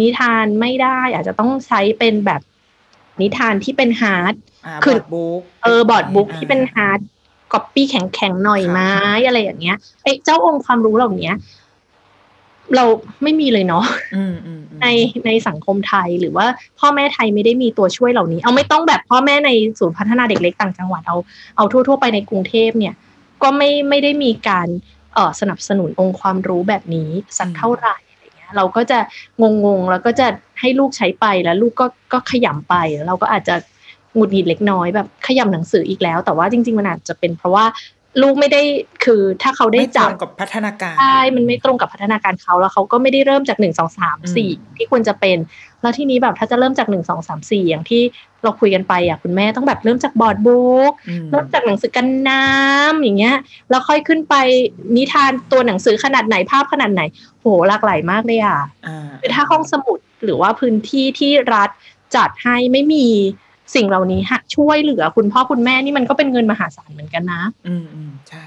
นิทานไม่ได้ อาจจะต้องใช้เป็นแบบนิทานที่เป็น hard อ่าคืบออร์ดบุ๊กเออ board book ที่เป็น hard copy แข็งๆหน่อยไหมอะไรอย่างเงี้ยไอ้เจ้าองค์ความรู้เหล่านี้เราไม่มีเลยเนาะในในสังคมไทยหรือว่าพ่อแม่ไทยไม่ได้มีตัวช่วยเหล่านี้ เอาไม่ต้องแบบพ่อแม่ในศูนย์พัฒนาเด็กเล็กต่างจังหวัดเอาเอาทั่ว ๆ ไปในกรุงเทพเนี่ย ก็ไม่ไม่ได้มีการเออสนับสนุนองค์ความรู้แบบนี้สักเท่าไหร่อะไรเงี้ย เราก็จะงงๆแล้วก็จะให้ลูกใช้ไปแล้วลูกก็ก็ขยำไปแล้วเราก็อาจจะ หงุดหงิดเล็กน้อยแบบขยำหนังสืออีกแล้ว แต่ว่าจริง ๆ มันอาจจะเป็นเพราะว่าลูกไม่ได้คือถ้าเขาได้ไม่ตรจับงกับพัฒนาการใช่มันไม่ตรงกับพัฒนาการเขาแล้วเขาก็ไม่ได้เริ่มจากหนึ่งสองสามสี่ที่ควรจะเป็น แล้วทีนี้แบบถ้าจะเริ่มจากหนึ่งสองสามสี่อย่างที่เราคุยกันไปอะคุณแม่ต้องแบบเริ่มจากบอร์ดบุ๊กอืมเริ่มจากหนังสือกันน้ำอย่างเงี้ยแล้วค่อยขึ้นไปนิทานตัวหนังสือขนาดไหนภาพขนาดไหน โหหลากหลายมากเลยอะอ่าคือถ้าห้องสมุดหรือว่าพื้นที่ที่รัฐจัดให้ไม่มี สิ่งเหล่านี้ฮะช่วยเหลือคุณพ่อคุณแม่นี่มันก็เป็นเงินมหาศาลเหมือนกันนะ อืมอืมใช่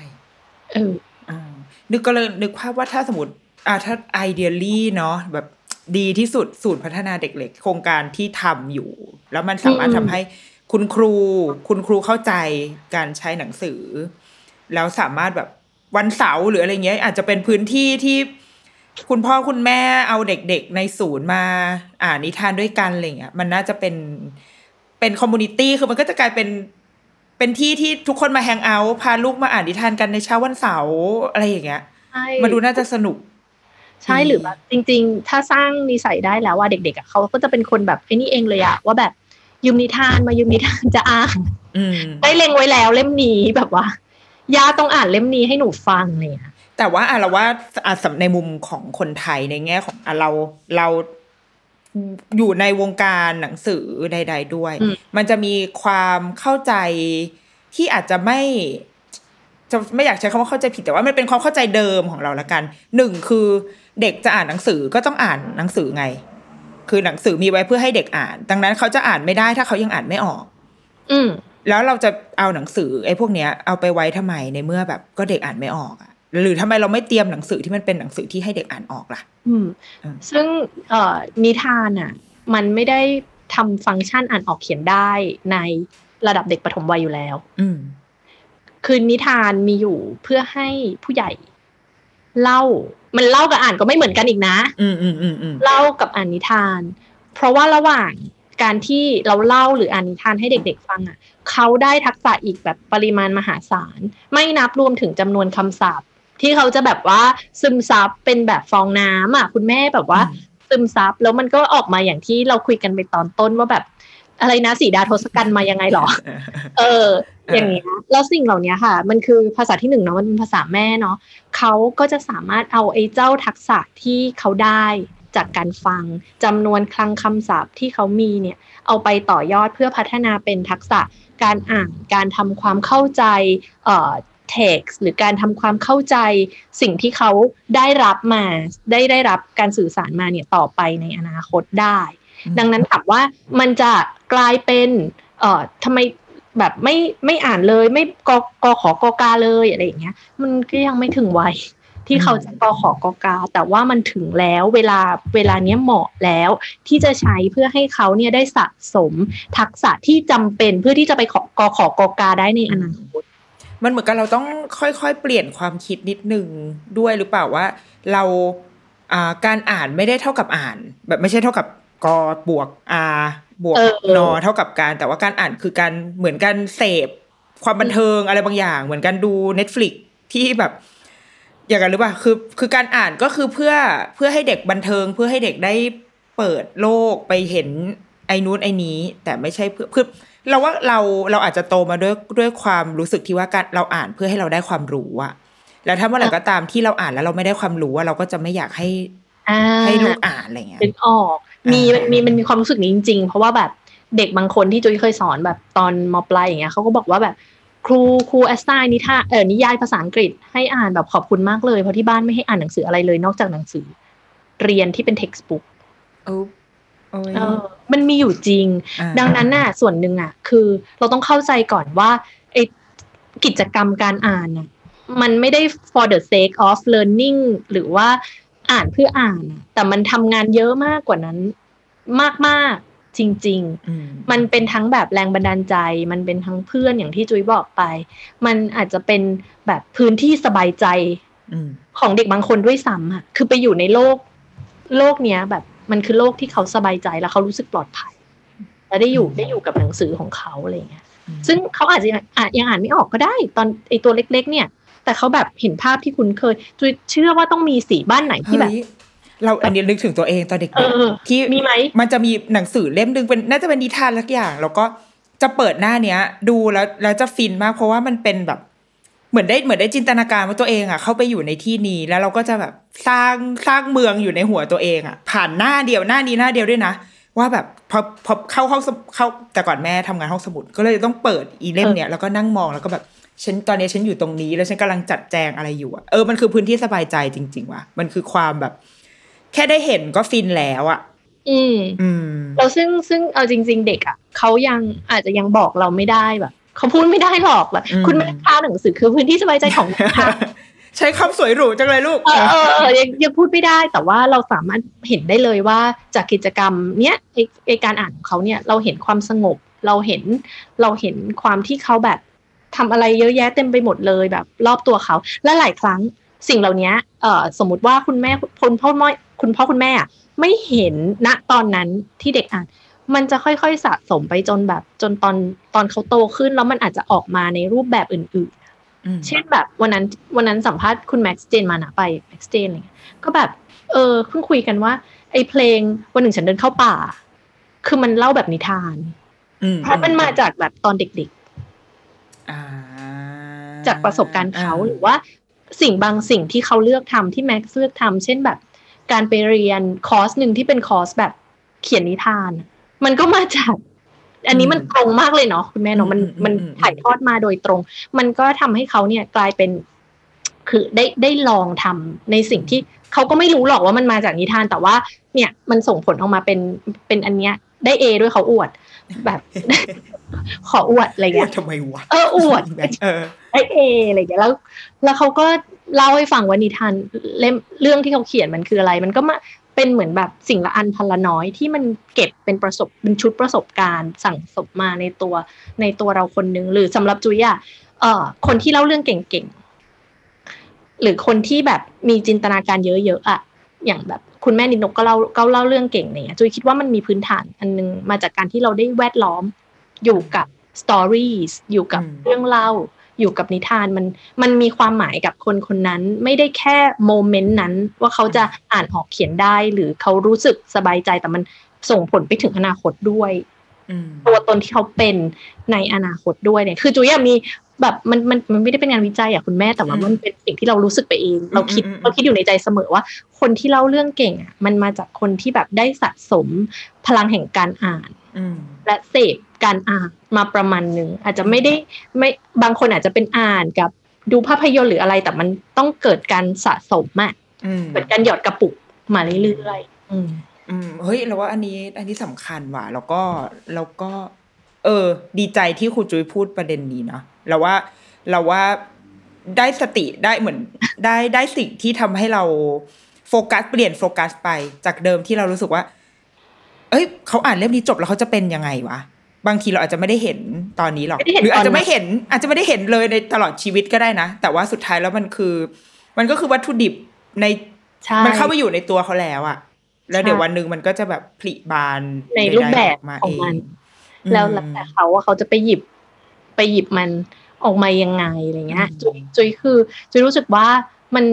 เอออ่านึกก็เลยนึกภาพว่าถ้าสมมติอ่าถ้า ideally เนาะแบบดีที่สุดศูนย์พัฒนาเด็กเล็กโครงการที่ทำอยู่ แล้วมันสามารถอืมทำให้คุณครู คุณครูเข้าใจการใช้หนังสือ แล้วสามารถแบบวันเสาร์หรืออะไรเงี้ย อาจจะเป็นพื้นที่ที่คุณพ่อคุณแม่เอาเด็กๆในศูนย์มา อ่านนิทานด้วยกันอะไรเงี้ยมันน่าจะเป็น เป็น community คือมันก็จะกลายเป็นเป็นที่ที่ทุกคนมา hang out พาลูกมาอ่านนิทานกันในเช้าวันเสาร์อะไรอย่างเงี้ยใช่มาดูน่าจะสนุก ใช่หรือแบบจริง ๆ ถ้าสร้างนิสัยได้แล้วว่าเด็กๆอะเขาก็จะเป็นคนแบบไอ้นี่เองเลยอะว่าแบบยืมนิทานมายืมนิทานจะอ่านอืมได้เล็งไว้แล้วเล่มนี้แบบว่าย่าต้องอ่านเล่มนี้ให้หนูฟังเนี่ยแต่ว่าอะเราว่าอะสำในมุมของคนไทยในแง่ของอะเราเรา อยู่ในวงการหนังสือใด ๆ ด้วยอืมมันจะมีความเข้าใจที่อาจจะไม่จะไม่อยากใช้คำว่าเข้าใจผิดแต่ว่ามันเป็นความเข้าใจเดิมของเราละกันหนึ่งคือเด็กจะอ่านหนังสือก็ต้องอ่านหนังสือไง คือหนังสือมีไว้เพื่อให้เด็กอ่าน ดังนั้นเขาจะอ่านไม่ได้ถ้าเขายังอ่านไม่ออก อืมแล้วเราจะเอาหนังสือไอ้พวกเนี้ยเอาไปไว้ทำไมในเมื่อแบบก็เด็กอ่านไม่ออกอะ หรือทำไมเราไม่เตรียมหนังสือที่มันเป็นหนังสือที่ให้เด็กอ่านออกล่ะ อืมอืมซึ่งเอ่อนิทานอะ มันไม่ได้ทำฟังก์ชันอ่านออกเขียนได้ในระดับเด็กปฐมวัยอยู่แล้ว อืม คือนิทานมีอยู่เพื่อให้ผู้ใหญ่ เล่า มันเล่ากับอ่านก็ไม่เหมือนกันอีกนะ อืมอืมอืมอืมเล่ากับอ่านนิทาน เพราะว่าระหว่างการที่เราเล่าหรืออ่านนิทานให้เด็กๆฟังอะเขาได้ทักษะอีกแบบปริมาณมหาศาล ไม่นับรวมถึงจำนวนคำศัพท์ ที่เขาจะแบบว่าซึมซับเป็นแบบฟองน้ำอะคุณแม่แบบว่าซึมซับแล้วมันก็ออกมาอย่างที่เราคุยกันไปตอนต้นว่าแบบอะไรนะสีดาทศกัณฐ์มายังไงหรอ เออ อย่างเงี้ยแล้วสิ่งเหล่านี้ค่ะ มันคือภาษาที่หนึ่งเนาะมันเป็นภาษาแม่เนาะเขาก็จะสามารถเอาไอ้เจ้าทักษะที่เขาได้จากการฟังจำนวนคลังคำศัพท์ที่เขามีเนี่ย เอาไปต่อยอดเพื่อพัฒนาเป็นทักษะการอ่านการทำความเข้าใจเอ่อ text หรือการทำความเข้าใจสิ่งที่เขาได้รับมา ได้ได้รับการสื่อสารมาเนี่ยต่อไปในอนาคตได้อืมดังนั้นถามว่ามันจะกลายเป็นเอ่อทำไมแบบไม่ไม่อ่านเลยไม่กกขอกกาเลยอะไรอย่างเงี้ย มันก็ยังไม่ถึงวัยที่เขาจะกขอกกา แต่ว่ามันถึงแล้วเวลาเวลาเนี้ยเหมาะแล้ว ที่จะใช้เพื่อให้เขาเนี่ยได้สะสมทักษะที่จำเป็นเพื่อที่จะไปขอกขอกกาได้ในอนาคต มันเหมือนกับเราต้องค่อยๆ เปลี่ยนความคิดนิดนึงด้วยหรือเปล่าว่า เราอ่าการอ่านไม่ได้เท่ากับอ่าน แบบไม่ใช่เท่ากับกบวกอาบวกเออเออนอเท่ากับการ แต่ว่าการอ่านคือการเหมือนการเสพความบันเทิงอะไรบางอย่าง เหมือนการดู Netflix ที่แบบ อย่างนั้นหรือเปล่าคือ คือการอ่านก็คือเพื่อเพื่อให้เด็กบันเทิง เพื่อให้เด็กได้เปิดโลกไปเห็นไอ้นู้นไอ้นี้ แต่ไม่ใช่เพื่อคือ เราว่าเราเราอาจจะโตมาด้วยด้วยความรู้สึกที่ว่าการเราอ่านเพื่อให้เราได้ความรู้อะแล้วถ้าเมื่อไหร่ก็ตามที่เราอ่านแล้วเราไม่ได้ความรู้อะเราก็จะไม่อยากให้อ่าให้ลูกอ่านอะไรเงี้ยนึกออก มีมันมีมันมีความรู้สึกนี้จริงๆ เพราะว่าแบบเด็กบางคนที่จุ้ยเคยสอนแบบตอนมปลายอย่างเงี้ยเขาก็บอกว่าแบบครูครูแอสไซน์นิทานเออนิยายภาษาอังกฤษให้อ่านแบบขอบคุณมากเลยเพราะที่บ้านไม่ให้อ่านหนังสืออะไรเลยนอกจากหนังสือ เรียนที่เป็น textbook โอ้โอ้ย เออมันมีอยู่จริงอ่าดังนั้นน่ะส่วนหนึ่งอะ คือเราต้องเข้าใจก่อนว่าไอกิจกรรมการอ่านน่ะมันไม่ได้ for the sake of learning หรือว่าอ่านเพื่ออ่านน่ะแต่มันทำงานเยอะมากกว่านั้น มาก ๆ จริงอืมๆมันเป็นทั้งแบบแรงบันดาลใจ มันเป็นทั้งเพื่อนอย่างที่จุ้ยบอกไป มันอาจจะเป็นแบบพื้นที่สบายใจอืมของเด็กบางคนด้วยซ้ำอะคือไปอยู่ในโลก โลกเนี้ยแบบ มันคือโลกที่เขาสบายใจแล้วเขารู้สึกปลอดภัย และได้อยู่ได้อยู่กับหนังสือของเขาอะไรเงี้ย ซึ่งเขาอาจจะยังอ่านยังอ่านไม่ออกก็ได้ ตอนไอตัวเล็ก ๆ เนี่ย แต่เขาแบบเห็นภาพที่คุ้นเคยจุยเชื่อว่าต้องมีสีบ้านไหนที่แบบเฮ้ยเราอันนี้นึกถึงตัวเองตอนเด็กเออๆที่มีไหมมันจะมีหนังสือเล่มหนึ่งเป็นน่าจะเป็นนิทานสักอย่าง แล้วก็จะเปิดหน้าเนี้ย ดูแล้วแล้วจะฟินมากเพราะว่ามันเป็นแบบ เหมือนได้เหมือนได้จินตนาการว่าตัวเองอะเข้าไปอยู่ในที่นี้แล้วเราก็จะแบบสร้างสร้างเมืองอยู่ในหัวตัวเองอะ ผ่านหน้าเดียวหน้านี้หน้าเดียวด้วยนะว่าแบบพอพอเข้าห้องสมุดเข้าแต่ก่อนแม่ทำงานห้องสมุด ก็เลยต้องเปิดอีเล่มเนี้ยแล้วก็นั่งมองแล้วก็แบบฉันตอนนี้ฉันอยู่ตรงนี้ แล้วฉันกำลังจัดแจงอะไรอยู่อะเออมันคือพื้นที่สบายใจจริง ๆว่ะมันคือความแบบ แค่ได้เห็นก็ฟินแล้วอะอืมอืมเราซึ่งซึ่งเอาจริง ๆ เด็กอะเขายังอาจจะยังบอกเราไม่ได้แบบ เขาพูดไม่ได้หรอกแบบอืมคุณแม่ค้าหนังสือคือพื้นที่สบายใจของลูกค้าใช้คำสวยหรูจังเลยลูกเออเออเออยังยังพูดไม่ได้แต่ว่าเราสามารถเห็นได้เลยว่าจากกิจกรรมเนี้ยไอไอการอ่านของเขาเนี่ยเราเห็นความสงบ เราเห็นเราเห็นความที่เขาแบบทำอะไรเยอะแยะเต็มไปหมดเลยแบบ รอบตัวเขา และหลายครั้งสิ่งเหล่านี้เอ่อสมมติว่าคุณแม่คุณพ่อแม่คุณพ่อคุณแม่อะไม่เห็นณตอนนั้นที่เด็กอ่าน มันจะค่อยๆสะสมไปจนแบบ จนตอนตอนเขาโตขึ้น แล้วมันอาจจะออกมาในรูปแบบอื่นๆ เช่นแบบวันนั้นวันนั้นสัมภาษณ์คุณแม็กซ์เจนมานะไปแม็กซ์เจนอะไรเงี้ยก็แบบ เออเพิ่งคุยกันว่า ไอ้เพลงวันหนึ่งฉันเดินเข้าป่า คือมันเล่าแบบนิทานอืมเพราะมันมาจากแบบตอนเด็กอ่าๆจากประสบการณ์เขาหรือว่า สิ่งบางสิ่งที่เขาเลือกทำที่แม็กซ์เลือกทำเช่นแบบ การไปเรียนคอร์สหนึ่งที่เป็นคอร์สแบบเขียนนิทาน มันก็มาจาก อันนี้มันตรงมากเลยเนาะคุณแม่เนาะมันมันถ่ายทอดมาโดยตรง มันก็ทำให้เขาเนี่ยกลายเป็น คือได้ได้ลองทำในสิ่งที่เขาก็ไม่รู้หรอกว่ามันมาจากนิทานแต่ว่า เนี่ยมันส่งผลออกมาเป็นเป็นอันเนี้ย ได้เอด้วยเขาอวดแบบ ขออวดอะไรเงี้ยทำไมวะเอออวดเออได้เออะไรอย่างเงี้ยแล้ว แล้วเขาก็เล่าให้ฟังว่านิทานเล่มเรื่องที่เขาเขียนมันคืออะไร มันก็มา เป็นเหมือนแบบสิ่งละอันพันละน้อยที่มันเก็บเป็นประสบเป็นชุดประสบการณ์สั่งสมมาในตัวในตัวเราคนนึงหรือสำหรับจุยอะเอ่อคนที่เล่าเรื่องเก่งๆหรือคนที่แบบมีจินตนาการเยอะๆอะอย่างแบบคุณแม่นินกก็เล่าก็เล่าเรื่องเก่งเนี่ยจุยคิดว่ามันมีพื้นฐานอันนึงมาจากการที่เราได้แวดล้อมอยู่กับสตอรี่อยู่กับอืมเรื่องเล่า อยู่กับนิทานมันมันมีความหมายกับคนคนนั้น ไม่ได้แค่โมเมนต์นั้น ว่าเขาจะอ่านออกเขียนได้ หรือเขารู้สึกสบายใจแต่มันส่งผลไปถึงอนาคตด้วยอืมตัวตนที่เขาเป็นในอนาคตด้วยเนี่ย คือจุยอะมีแบบมันมันมันไม่ได้เป็นงานวิจัยอะคุณแม่แต่ว่าอืมมันเป็นสิ่งที่เรารู้สึกไปเอง เราคิดอืมอืมเราคิดอยู่ในใจเสมอว่า คนที่เล่าเรื่องเก่งอะมันมาจากคนที่แบบได้สะสมพลังแห่งการอ่านอืมและเสพ การอ่านมาประมาณหนึ่งอาจจะไม่ได้ไม่บางคนอาจจะเป็นอ่านกับดูภาพยนตร์หรืออะไร แต่มันต้องเกิดการสะสมอะอืมเกิดการหยอดกระปุกมาเรื่อยๆอืมอืมเฮ้ยเราว่าอันนี้อันนี้สำคัญว่ะแล้วก็แล้วก็ เออ ดีใจที่ครูจุ้ยพูดประเด็นนี้เนาะเราว่าเราว่าได้สติได้เหมือนได้ได้สิ่งที่ทำให้เราโฟกัสเปลี่ยนโฟกัสไปจากเดิมที่เรารู้สึกว่า เอ้ยเขาอ่านเล่มนี้จบแล้วเขาจะเป็นยังไงวะ บางทีเราอาจจะไม่ได้เห็นตอนนี้หรอกไม่ได้เห็นหรืออาจตอนนั้จะนไม่เห็น อาจจะไม่ได้เห็นเลยในตลอดชีวิตก็ได้นะ แต่ว่าสุดท้ายแล้วมันคือ มันก็คือวัตถุดิบในใช่มันเข้าไปอยู่ในตัวเขาแล้วอะแล้วเดี๋ยวใช่วันหนึ่งมันก็จะแบบผลิบานในรูปแบบใดๆกมาของมันเแล้วแล้วแต่เขาว่าเขาจะไปหยิบไปหยิบมันออกมายังไงอะไรเงี้ยอืมจุยจุยคือจุยรู้สึกว่ามัน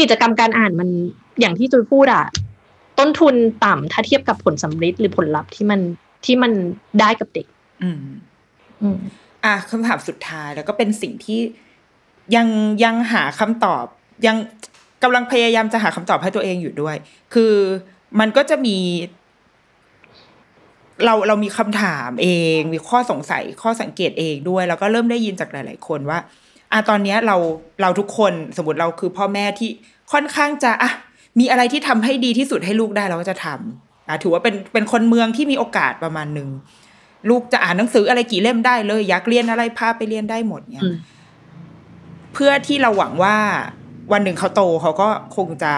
กิจกรรมการอ่านมันอย่างที่จุยพูดอะต้นทุนต่ำถ้าเทียบกับผลสำเร็จหรือผลลัพธ์ที่มัน ที่มันได้กับเด็ก อืมอืมอะคำถามสุดท้ายแล้วก็เป็นสิ่งที่ยังยังหาคำตอบยังกำลังพยายามจะหาคำตอบให้ตัวเองอยู่ด้วย คือมันก็จะมี เราเรามีคำถามเอง มีข้อสงสัยข้อสังเกตเองด้วย แล้วก็เริ่มได้ยินจากหลาย ๆ คนว่าอะตอนเนี้ยเราเราทุกคนสมมติเราคือพ่อแม่ที่ค่อนข้างจะอะมีอะไรที่ทำให้ดีที่สุดให้ลูกได้เราก็จะทำ อะถือว่าเป็นเป็นคนเมืองที่มีโอกาสประมาณหนึ่งลูกจะอ่านหนังสืออะไรกี่เล่มได้เลย อยากเรียนอะไรพาไปเรียนได้หมดเนี่ยอืมเพื่อที่เราหวังว่าวันหนึ่งเขาโตเขาก็คงจะ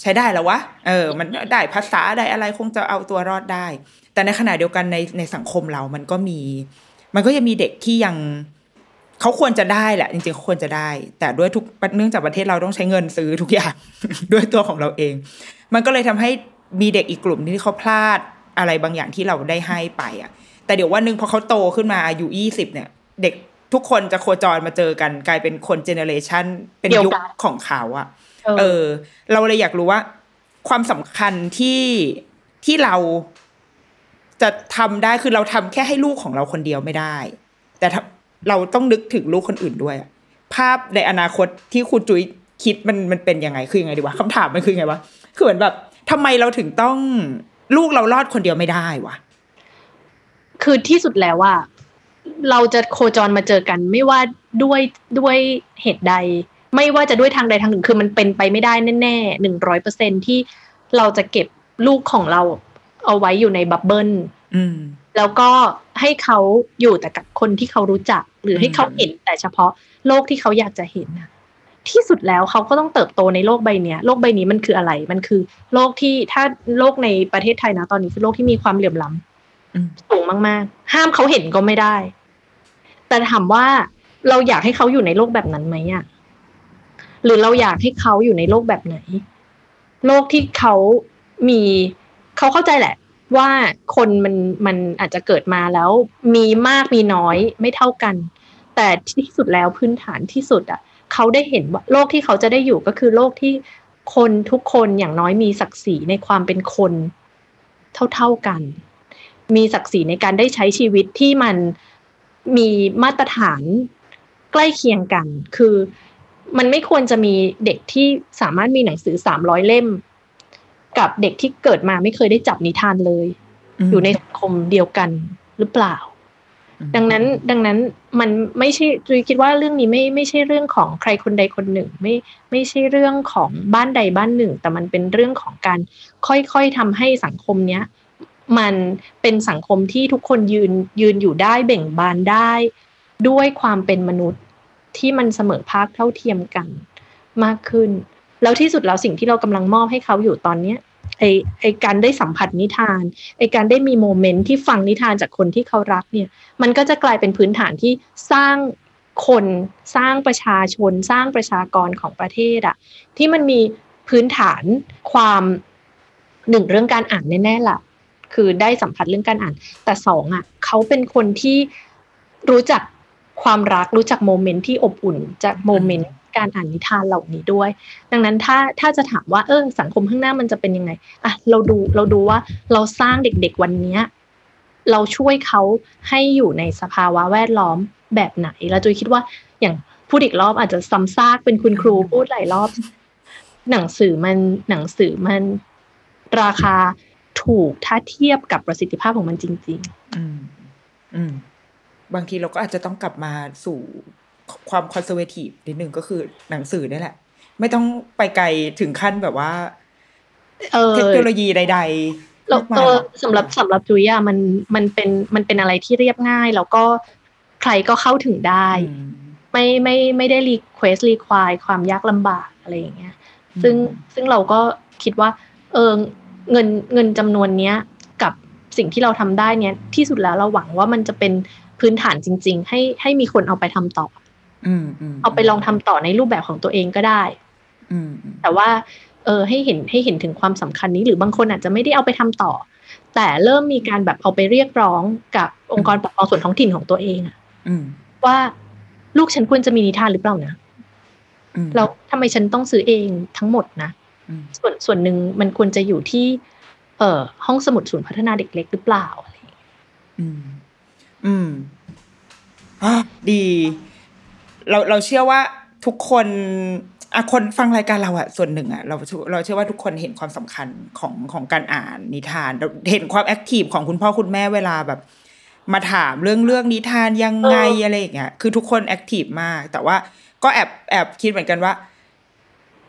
ใช้ได้แล้ววะ เออ มันได้ภาษาได้อะไรคงจะเอาตัวรอดได้ แต่ในขณะเดียวกันในในสังคมเรามันก็มี มันก็ยังมีเด็กที่ยังเขาควรจะได้แหละ จริงๆเขาควรจะได้ แต่ด้วยทุกเนื่องจากประเทศเราต้องใช้เงินซื้อทุกอย่างด้วยตัวของเราเอง มันก็เลยทำให้ มีเด็กอีกกลุ่มที่เขาพลาดอะไรบางอย่างที่เราได้ให้ไปอะ แต่เดี๋ยววันหนึ่งพอเขาโตขึ้นมาอายุยี่สิบเนี่ย เด็กทุกคนจะโคจรมาเจอกัน กลายเป็นคนเจเนเรชันเป็นเดียวยุคกันของเขาอะเออเออ เราเลยอยากรู้ว่า ความสำคัญที่ที่เราจะทำได้คือเราทำแค่ให้ลูกของเราคนเดียวไม่ได้ แต่ถ้าเราต้องนึกถึงลูกคนอื่นด้วยอะภาพในอนาคตที่คุณจุ้ยคิดมันมันเป็นยังไงคือยังไงดีวะคำถามมันคือยังไงวะคือเหมือนแบบ ทำไมเราถึงต้องลูกเรารอดคนเดียวไม่ได้วะคือที่สุดแล้วว่า เราจะโคจรมาเจอกัน ไม่ว่าด้วยด้วยเหตุใด ไม่ว่าจะด้วยทางใดทางหนึ่ง คือมันเป็นไปไม่ได้แน่ๆหนึ่งร้อยเปอร์เซ็นที่เราจะเก็บลูกของเราเอาไว้อยู่ในบับเบิลอืมแล้วก็ให้เขาอยู่แต่กับคนที่เขารู้จัก หรือให้เขาเห็นแต่เฉพาะโลกที่เขาอยากจะเห็นนะ ที่สุดแล้วเขาก็ต้องเติบโตในโลกใบเนี้ยโลกใบนี้มันคืออะไร มันคือโลกที่ถ้าโลกในประเทศไทยนะตอนนี้คือโลกที่มีความเหลื่อมล้ำอืมสูงมากๆ ห้ามเขาเห็นก็ไม่ได้ แต่ถามว่าเราอยากให้เขาอยู่ในโลกแบบนั้นไหมอะหรือเราอยากให้เขาอยู่ในโลกแบบไหน โลกที่เขามีเขาเข้าใจแหละ ว่าคนมันมันอาจจะเกิดมาแล้ว มีมากมีน้อยไม่เท่ากัน แต่ที่สุดแล้วพื้นฐานที่สุดอะ เขาได้เห็นว่าโลกที่เขาจะได้อยู่ก็คือโลกที่คนทุกคนอย่างน้อยมีศักดิ์ศรีในความเป็นคนเท่าๆกัน มีศักดิ์ศรีในการได้ใช้ชีวิตที่มันมีมาตรฐานใกล้เคียงกัน คือมันไม่ควรจะมีเด็กที่สามารถมีหนังสือสามร้อยเล่ม กับเด็กที่เกิดมาไม่เคยได้จับนิทานเลย อยู่ในสังคมเดียวกันหรือเปล่า ดังนั้นดังนั้นมันไม่ใช่จุยคิดว่าเรื่องนี้ไม่ไม่ใช่เรื่องของใครคนใดคนหนึ่ง ไม่ไม่ใช่เรื่องของบ้านใดบ้านหนึ่ง แต่มันเป็นเรื่องของการค่อยๆทำให้สังคมเนี้ยมันเป็นสังคมที่ทุกคนยืนยืนอยู่ได้เบ่งบานได้ ด้วยความเป็นมนุษย์ที่มันเสมอภาคเท่าเทียมกันมากขึ้น แล้วที่สุดแล้วสิ่งที่เรากำลังมอบให้เขาอยู่ตอนเนี้ย ไอไอการได้สัมผัสนิทานไอการได้มีโมเมนต์ที่ฟังนิทานจากคนที่เขารักเนี่ย มันก็จะกลายเป็นพื้นฐานที่สร้างคนสร้างประชาชนสร้างประชากรของประเทศอะที่มันมีพื้นฐานความหนึ่งเรื่องการอ่านแน่ๆล่ะ คือได้สัมผัสเรื่องการอ่าน แต่สองอะเขาเป็นคนที่รู้จักความรักรู้จักโมเมนต์ที่อบอุ่นจากโมเมนต์ การอ่านนิทานเหล่านี้ด้วย ดังนั้นถ้าถ้าจะถามว่าเออสังคมข้างหน้ามันจะเป็นยังไงอะเราดูเราดูว่าเราสร้างเด็ก ๆวันเนี้ยเราช่วยเขาให้อยู่ในสภาวะแวดล้อมแบบไหนแล้วจุยคิดว่าอย่างพูดอีกรอบอาจจะซ้ำซากเป็นคุณครูพูดหลายรอบ หนังสือมันหนังสือมันราคาถูกถ้าเทียบกับประสิทธิภาพของมันจริงอืม อืม บางทีเราก็อาจจะต้องกลับมาสู่ ความคอนเซอร์เวทีฟนิดนึงก็คือหนังสือนี่แหละ ไม่ต้องไปไกลถึงขั้นแบบว่าๆเออเทคโนโลยีใดแล้วมากก็มายสำหรับสำหรับจุยอะมันมันเป็นมันเป็นอะไรที่เรียบง่าย แล้วก็ใครก็เข้าถึงได้อืมไม่ไม่ไม่ได้รีเควสรีควายความยากลำบากอะไรอย่างเงี้ย ซึ่งซึ่งเราก็คิดว่า เออเงินเงินจำนวนเนี้ย กับสิ่งที่เราทำได้เนี้ยที่สุดแล้วเราหวังว่ามันจะเป็นพื้นฐานจริง ๆ ให้ให้มีคนเอาไปทำต่ออืมอืม เอาไปลองทำต่อในรูปแบบของตัวเองก็ได้อืมอืมแต่ว่า เออให้เห็นให้เห็นถึงความสำคัญนี้ หรือบางคนอาจจะไม่ได้เอาไปทำต่อ แต่เริ่มมีการแบบเอาไปเรียกร้องกับองค์กรปกครองส่วนท้องถิ่นของตัวเองอะอืมว่าลูกฉันควรจะมีนิทานหรือเปล่านะอืมแล้วทำไมฉันต้องซื้อเองทั้งหมดนะอืมส่วนส่วนหนึ่งมันควรจะอยู่ที่ เอ่อ ห้องสมุดศูนย์พัฒนาเด็กเล็กหรือเปล่าอะไรอย่างเงี้ยอืม อืมอะดี เราเราเชื่อว่าทุกคนอะคนฟังรายการเราอะส่วนหนึ่งอะเราเราเชื่อว่าทุกคนเห็นความสำคัญของของการอ่านนิทานเราเห็นความ active ของคุณพ่อคุณแม่เวลาแบบ มาถามเรื่องเรื่องนิทานยังไงอะไรอย่างเงี้ยคือทุกคน active มาก แต่ว่าก็แอบแอบคิดเหมือนกันว่า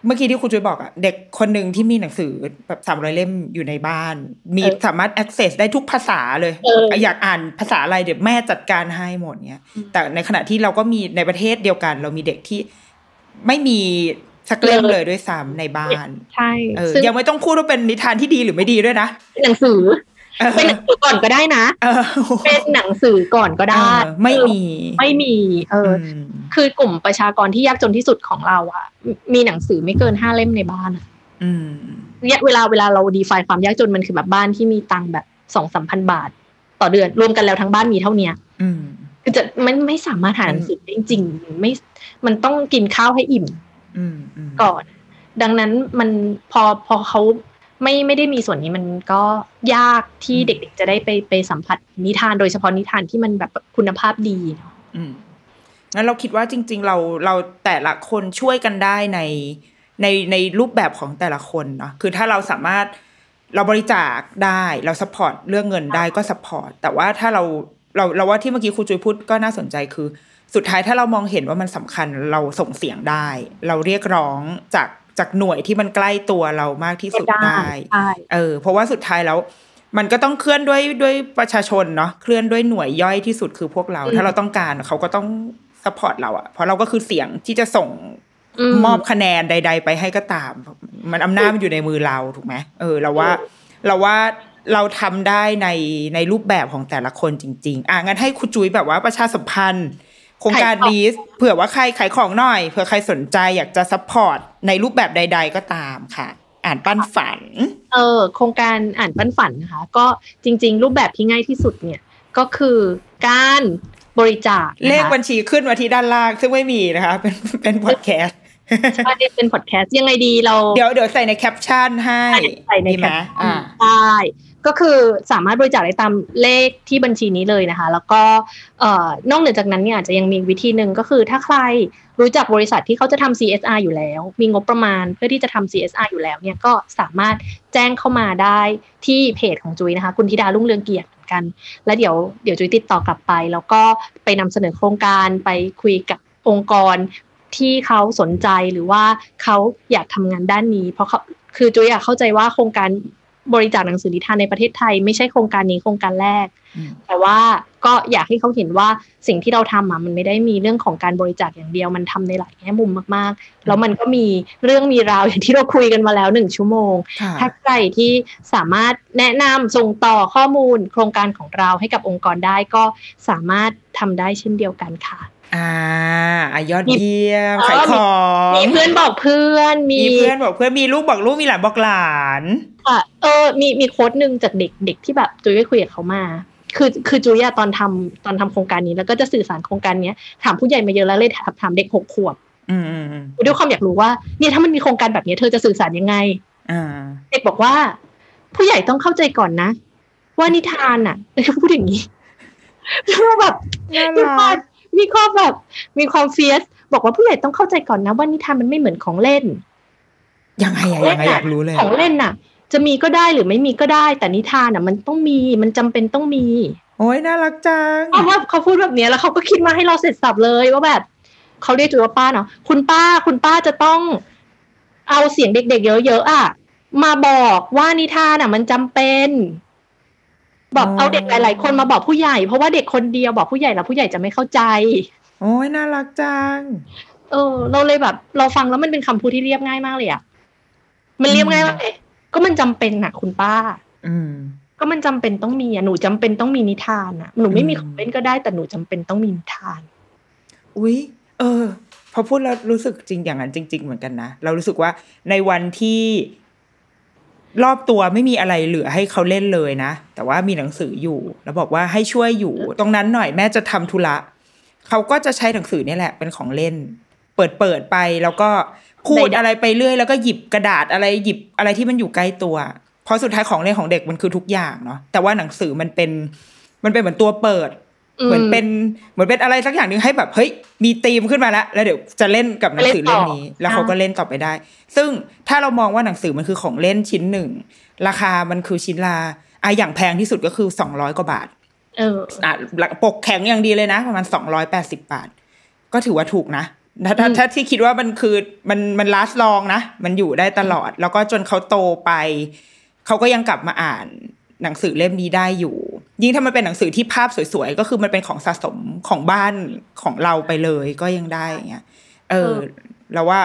เมื่อกี้ที่ครูจุ้ยบอกอะเด็กคนหนึ่งที่มีหนังสือแบบสามร้อยเล่มอยู่ในบ้าน มีสามารถ access ได้ทุกภาษาเลยอยากอ่านภาษาอะไรเดี๋ยวแม่จัดการให้หมดเนี้ยแต่ในขณะที่เราก็มีในประเทศเดียวกัน เรามีเด็กที่ไม่มีสักเล่มเลยด้วยซ้ำในบ้าน ใช่ เออซึ่งยังไม่ต้องพูดว่าเป็นนิทานที่ดีหรือไม่ดีด้วยนะ หนังสือ เออเป็นหนังสือก่อนก็ได้นะเออเป็นหนังสือก่อนก็ได้เออไม่มี ไม่มี เอออมคือกลุ่มประชากรที่ยากจนที่สุดของเราอะมีหนังสือไม่เกินห้าเล่มในบ้านอะอืมเนี่ยเวลาเวลาเราดีไฟความยากจนมันคือแบบบ้านที่มีตังค์แบบสองสามพันบาท ต่อเดือนรวมกันแล้วทั้งบ้านมีเท่าเนี้ย อืมคือจะมันไม่สามารถหาหนังสือได้จริงๆไม่ มันต้องกินข้าวให้อิ่มอืมอืมก่อน ดังนั้นมันพอพอเขา ไม่ไม่ได้มีส่วนนี้มันก็ยากที่เด็ก ๆ จะได้ไปไปสัมผัสนิทานโดยเฉพาะนิทานที่มันแบบคุณภาพดีเนาะอืมงั้นเราคิดว่าจริง ๆ เราเราแต่ละคนช่วยกันได้ในในในรูปแบบของแต่ละคนเนาะคือถ้าเราสามารถเราบริจาคได้เรา support เรื่องเงินได้ก็ support แต่ว่าถ้าเราเราเราว่าที่เมื่อกี้ครูจุ้ยพูดก็น่าสนใจคือ สุดท้ายถ้าเรามองเห็นว่ามันสำคัญเราส่งเสียงได้ เราเรียกร้องจาก จากหน่วยที่มันใกล้ตัวเรามากที่สุดได้ใช่เออเพราะว่าสุดท้ายแล้ว มันก็ต้องเคลื่อนด้วยด้วยประชาชนเนาะเคลื่อนด้วยหน่วยย่อยที่สุดคือพวกเราอืมถ้าเราต้องการเขาก็ต้อง support เราอะเพราะเราก็คือเสียงที่จะส่งอืมมอบคะแนนใด ๆ ไปให้ก็ตาม มันอำนาจมันอยู่ในมือเราถูกไหมเออ เราว่าเราว่าเราทำได้ในในรูปแบบของแต่ละคนจริง ๆ อะงั้นให้คุณจุ้ยแบบว่าประชาสัมพันธ์โครงการขายของนี้เผื่อว่าใครขายของหน่อยเผื่อใครสนใจอยากจะ support ในรูปแบบใด ๆ ก็ตามค่ะ อ่านปั้นฝัน เออ โครงการอ่านปั้นฝันนะคะ ก็จริง ๆ รูปแบบที่ง่ายที่สุดเนี่ยก็คือการบริจาคนะคะเลขบัญชีขึ้นมาที่ด้านล่าง ซึ่งไม่มีนะคะ เป็นเป็นพอดแคสต์ใช่เป็นพอดแคสต์ยังไงดีเรา เดี๋ยวเดี๋ยวใส่ในแคปชั่นให้ใส่ในดีไหมแคปชั่นอ่าได้ ก็คือสามารถบริจาคได้ตามเลขที่บัญชีนี้เลยนะคะ แล้วก็เอ่อนอกเหนือจากนั้นเนี่ยอาจจะยังมีวิธีหนึ่งก็คือถ้าใครรู้จักบริษัทที่เขาจะทำ CSR อยู่แล้ว มีงบประมาณเพื่อที่จะทำ CSR อยู่แล้วเนี่ยก็สามารถแจ้งเข้ามาได้ที่เพจของจุ้ยนะคะ กุลธิดา รุ่งเรืองเกียรติกัน แล้วเดี๋ยวเดี๋ยวจุ้ยติดต่อกลับไป แล้วก็ไปนำเสนอโครงการไปคุยกับองค์กรที่เขาสนใจหรือว่าเขาอยากทำงานด้านนี้ เพราะเขาคือจุ้ยอยากเข้าใจว่าโครงการ บริจาคหนังสือนิทานในประเทศไทย ไม่ใช่โครงการนี้โครงการแรกอืมแต่ว่าก็อยากให้เขาเห็นว่าสิ่งที่เราทำอะมันไม่ได้มีเรื่องของการบริจาคอย่างเดียว มันทำในหลายแง่มุมมากๆ แล้วมันก็มีเรื่องมีราวอย่างที่เราคุยกันมาแล้วหนึ่งชั่วโมงค่ะถ้าใครที่สามารถแนะนำส่งต่อข้อมูลโครงการของเราให้กับองค์กรได้ก็สามารถทำได้เช่นเดียวกันค่ะ อ่าอะยอดเยี่ยมขายของมีเพื่อนบอกเพื่อนมีมีเพื่อนบอกเพื่อนมีลูกบอกลูกมีหลานบอกหลานค่ะเออ มีมีโค้ดหนึ่งจากเด็กเด็กที่แบบจุ้ยก็คุยกับเขามา คือคือจุ้ยอะตอนทำตอนทำโครงการนี้แล้วก็จะสื่อสารโครงการเนี้ยถามผู้ใหญ่มาเยอะแล้วเลยถามถามเด็กหกขวบอืมอืมอืมด้วยความอยากรู้ว่าเนี่ยถ้ามันมีโครงการแบบเนี้ยเธอจะสื่อสารยังไงอ่าเด็กบอกว่า ผู้ใหญ่ต้องเข้าใจก่อนนะ ว่านิทานอะพูดอย่างนี้แล้วแบบน่ามีครัวามก มีความแบบ มีความเฟียสบอกว่าผู้ใหญ่ต้องเข้าใจก่อนนะว่านิทานมันไม่เหมือนของเล่นยังไงอะยังไงอยากรู้เลยของเล่นน่ะ จะมีก็ได้หรือไม่มีก็ได้ แต่นิทานอะ มันต้องมีมันจำเป็นต้องมี โอ้ยน่ารักจังเพราะว่าเขาพูดแบบเนี้ยแล้วเขาก็คิดมาให้เราเสร็จสับเลยว่าแบบเขาเรียกจุว่าป้าเนาะคุณป้าคุณป้าจะต้องเอาเสียงเด็ก ๆ เยอะๆอะมาบอกว่านิทานอะ มันจำเป็น บอกเอาเด็กหลายๆคนมาบอกผู้ใหญ่ เพราะว่าเด็กคนเดียวบอกผู้ใหญ่แล้วผู้ใหญ่จะไม่เข้าใจ โอ้ยน่ารักจัง เออ เราเลยแบบ เราฟังแล้วมันเป็นคำพูดที่เรียบง่ายมากเลยอะ มันเรียบง่ายมากเลยก็มันจำเป็นน่ะ คุณป้า อืม ก็มันจำเป็นต้องมีอะหนูจำเป็นต้องมีนิทานอะหนูไม่มีอืมของเล่นก็ได้แต่หนูจำเป็นต้องมีนิทาน อุ๊ยเออพอพูดแล้วรู้สึกจริงอย่างนั้นจริง ๆ เหมือนกันนะ เรารู้สึกว่าในวันที่ รอบตัวไม่มีอะไรเหลือให้เขาเล่นเลยนะ แต่ว่ามีหนังสืออยู่ แล้วบอกว่าให้ช่วยอยู่ ตรงนั้นหน่อยแม่จะทำธุระเขาก็จะใช้หนังสือเนี่ยแหละ เป็นของเล่น เปิดเปิดไปแล้วก็พูดใดๆอะไรไปเรื่อย แล้วก็หยิบกระดาษอะไรหยิบอะไรที่มันอยู่ใกล้ตัวเพราะสุดท้ายของเล่นของเด็กมันคือทุกอย่างเนาะแต่ว่าหนังสือมันเป็นมันเป็นเหมือนตัวเปิด เหมือนเป็นเหมือนเป็นอะไรสักอย่างหนึ่งให้แบบเฮ้ยมีธีมขึ้นมาแล้วแล้วเดี๋ยวจะเล่นกับหนังสือเล่มนี้ แล้วเขาก็เล่นต่อไปได้ ซึ่งถ้าเรามองว่าหนังสือมันคือของเล่นชิ้นหนึ่ง ราคามันคือชิ้นละอะอย่างแพงที่สุดก็คือสองร้อยกว่าบาทเอออะปกแข็งอย่างดีเลยนะ ประมาณสองร้อยแปดสิบาท ก็ถือว่าถูกนะถ้าถ้าอืมถ้าที่คิดว่ามันคือมันมันลาสลองนะ มันอยู่ได้ตลอด แล้วก็จนเขาโตไป เขาก็ยังกลับมาอ่านหนังสือเล่มนี้ได้อยู่ ยิ่งถ้ามันเป็นหนังสือที่ภาพสวยๆ ก็คือมันเป็นของสะสมของบ้านของเราไปเลยก็ยังได้อย่างเงี้ย เออเออเราว่า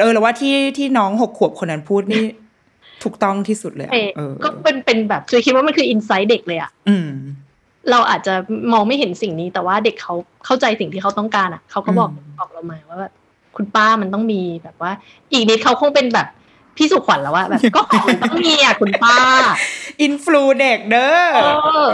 เออเราว่าที่ที่น้องหกขวบคนนั้นพูดนี่ถูกต้องที่สุดเลยอะเออเออก็เป็นเป็นแบบจุยคิดว่ามันคืออินไซต์เด็กเลยอะอืม เราอาจจะมองไม่เห็นสิ่งนี้ แต่ว่าเด็กเขาเข้าใจสิ่งที่เขาต้องการอะเขาก็บอกอืมบอกเรามาว่าแบบคุณป้ามันต้องมีแบบว่า อีกนิดเขาคงเป็นแบบพี่สุขวัญแล้วอะแบบก็ของมันต้องมีอะคุณป้า อินฟลูเด็กเด้อเออ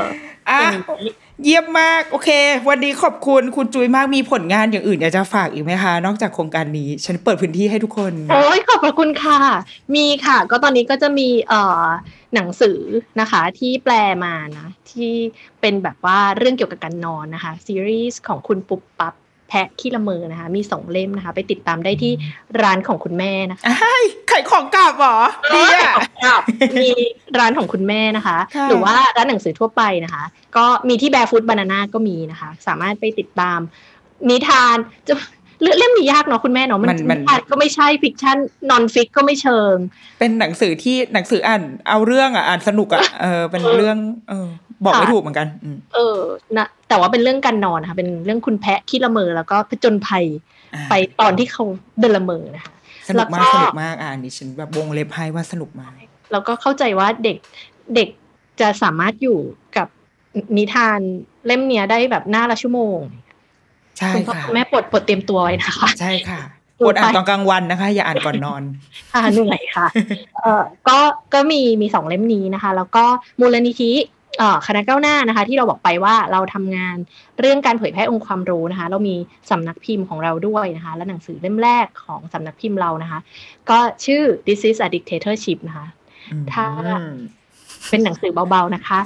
อะอย่างนี้เยี่ยมมาก โอเค วันนี้ขอบคุณคุณจุ้ยมากมีผลงานอย่างอื่นอยากจะฝากอีกไหมคะ นอกจากโครงการนี้ ฉันเปิดพื้นที่ให้ทุกคน โอ้ยขอบพระคุณค่ะ มีค่ะ ก็ตอนนี้ก็จะมีเอ่อหนังสือนะคะ ที่แปลมานะ ที่เป็นแบบว่าเรื่องเกี่ยวกับการนอนนะคะ ซีรีส์ของคุณปุ๊บปั๊บ แพะขี้ละเมอนะคะ มีสองเล่มนะคะ ไปติดตามได้ที่ร้านของคุณแม่นะคะอ้าวขายของกลับเหรอดีอะครับมีร้านของคุณแม่นะคะค่ะหรือว่าร้านหนังสือทั่วไปนะคะ ก็มีที่ Barefoot Banana ก็มีนะคะ สามารถไปติดตามนิทานจะ เรื่องเล่มนี้ยากเนาะคุณแม่เนาะมันมันมันนิทานก็ไม่ใช่ fiction non-fic ก็ไม่เชิง เป็นหนังสือที่หนังสืออ่านเอาเรื่องอะอ่านสนุกอะเออเป็นเรื่อง เออ บอกไม่ค่ะถูกเหมือนกันอืมเออนะแต่ว่าเป็นเรื่องการนอนนะคะเป็นเรื่องคุณแพะขี้ละเมอแล้วก็ผจญภัยอ่าไปตอนที่เขาเดินละเมอนะคะสนุกมากแล้วก็สนุกมากอ่านดิฉันแบบวงเล็บให้ว่าสนุกมากแล้วก็เข้าใจว่าเด็กเด็กจะสามารถอยู่กับนิทานเล่มเนี้ยได้แบบหน้าละชั่วโมง ใช่คุณพ่อค่ะคุณแม่ปลดปลดเตรียมตัวไว้นะคะ ใช่ค่ะดูกดอ่านไปตอนกลางวันนะคะ อย่าอ่านก่อนนอนค่ะเหนื่อยค่ะ เออก็ก็มีมีสองเล่มนี้นะคะ แล้วก็มูลนิธิเอ่อคณะก้าวหน้านะคะ ที่เราบอกไปว่าเราทำงานเรื่องการเผยแพร่องค์ความรู้นะคะ เรามีสำนักพิมพ์ของเราด้วยนะคะ และหนังสือเล่มแรกของสำนักพิมพ์เรานะคะ ก็ชื่อ This is a Dictatorship นะคะ ถ้า เป็นหนังสือเบาๆนะคะ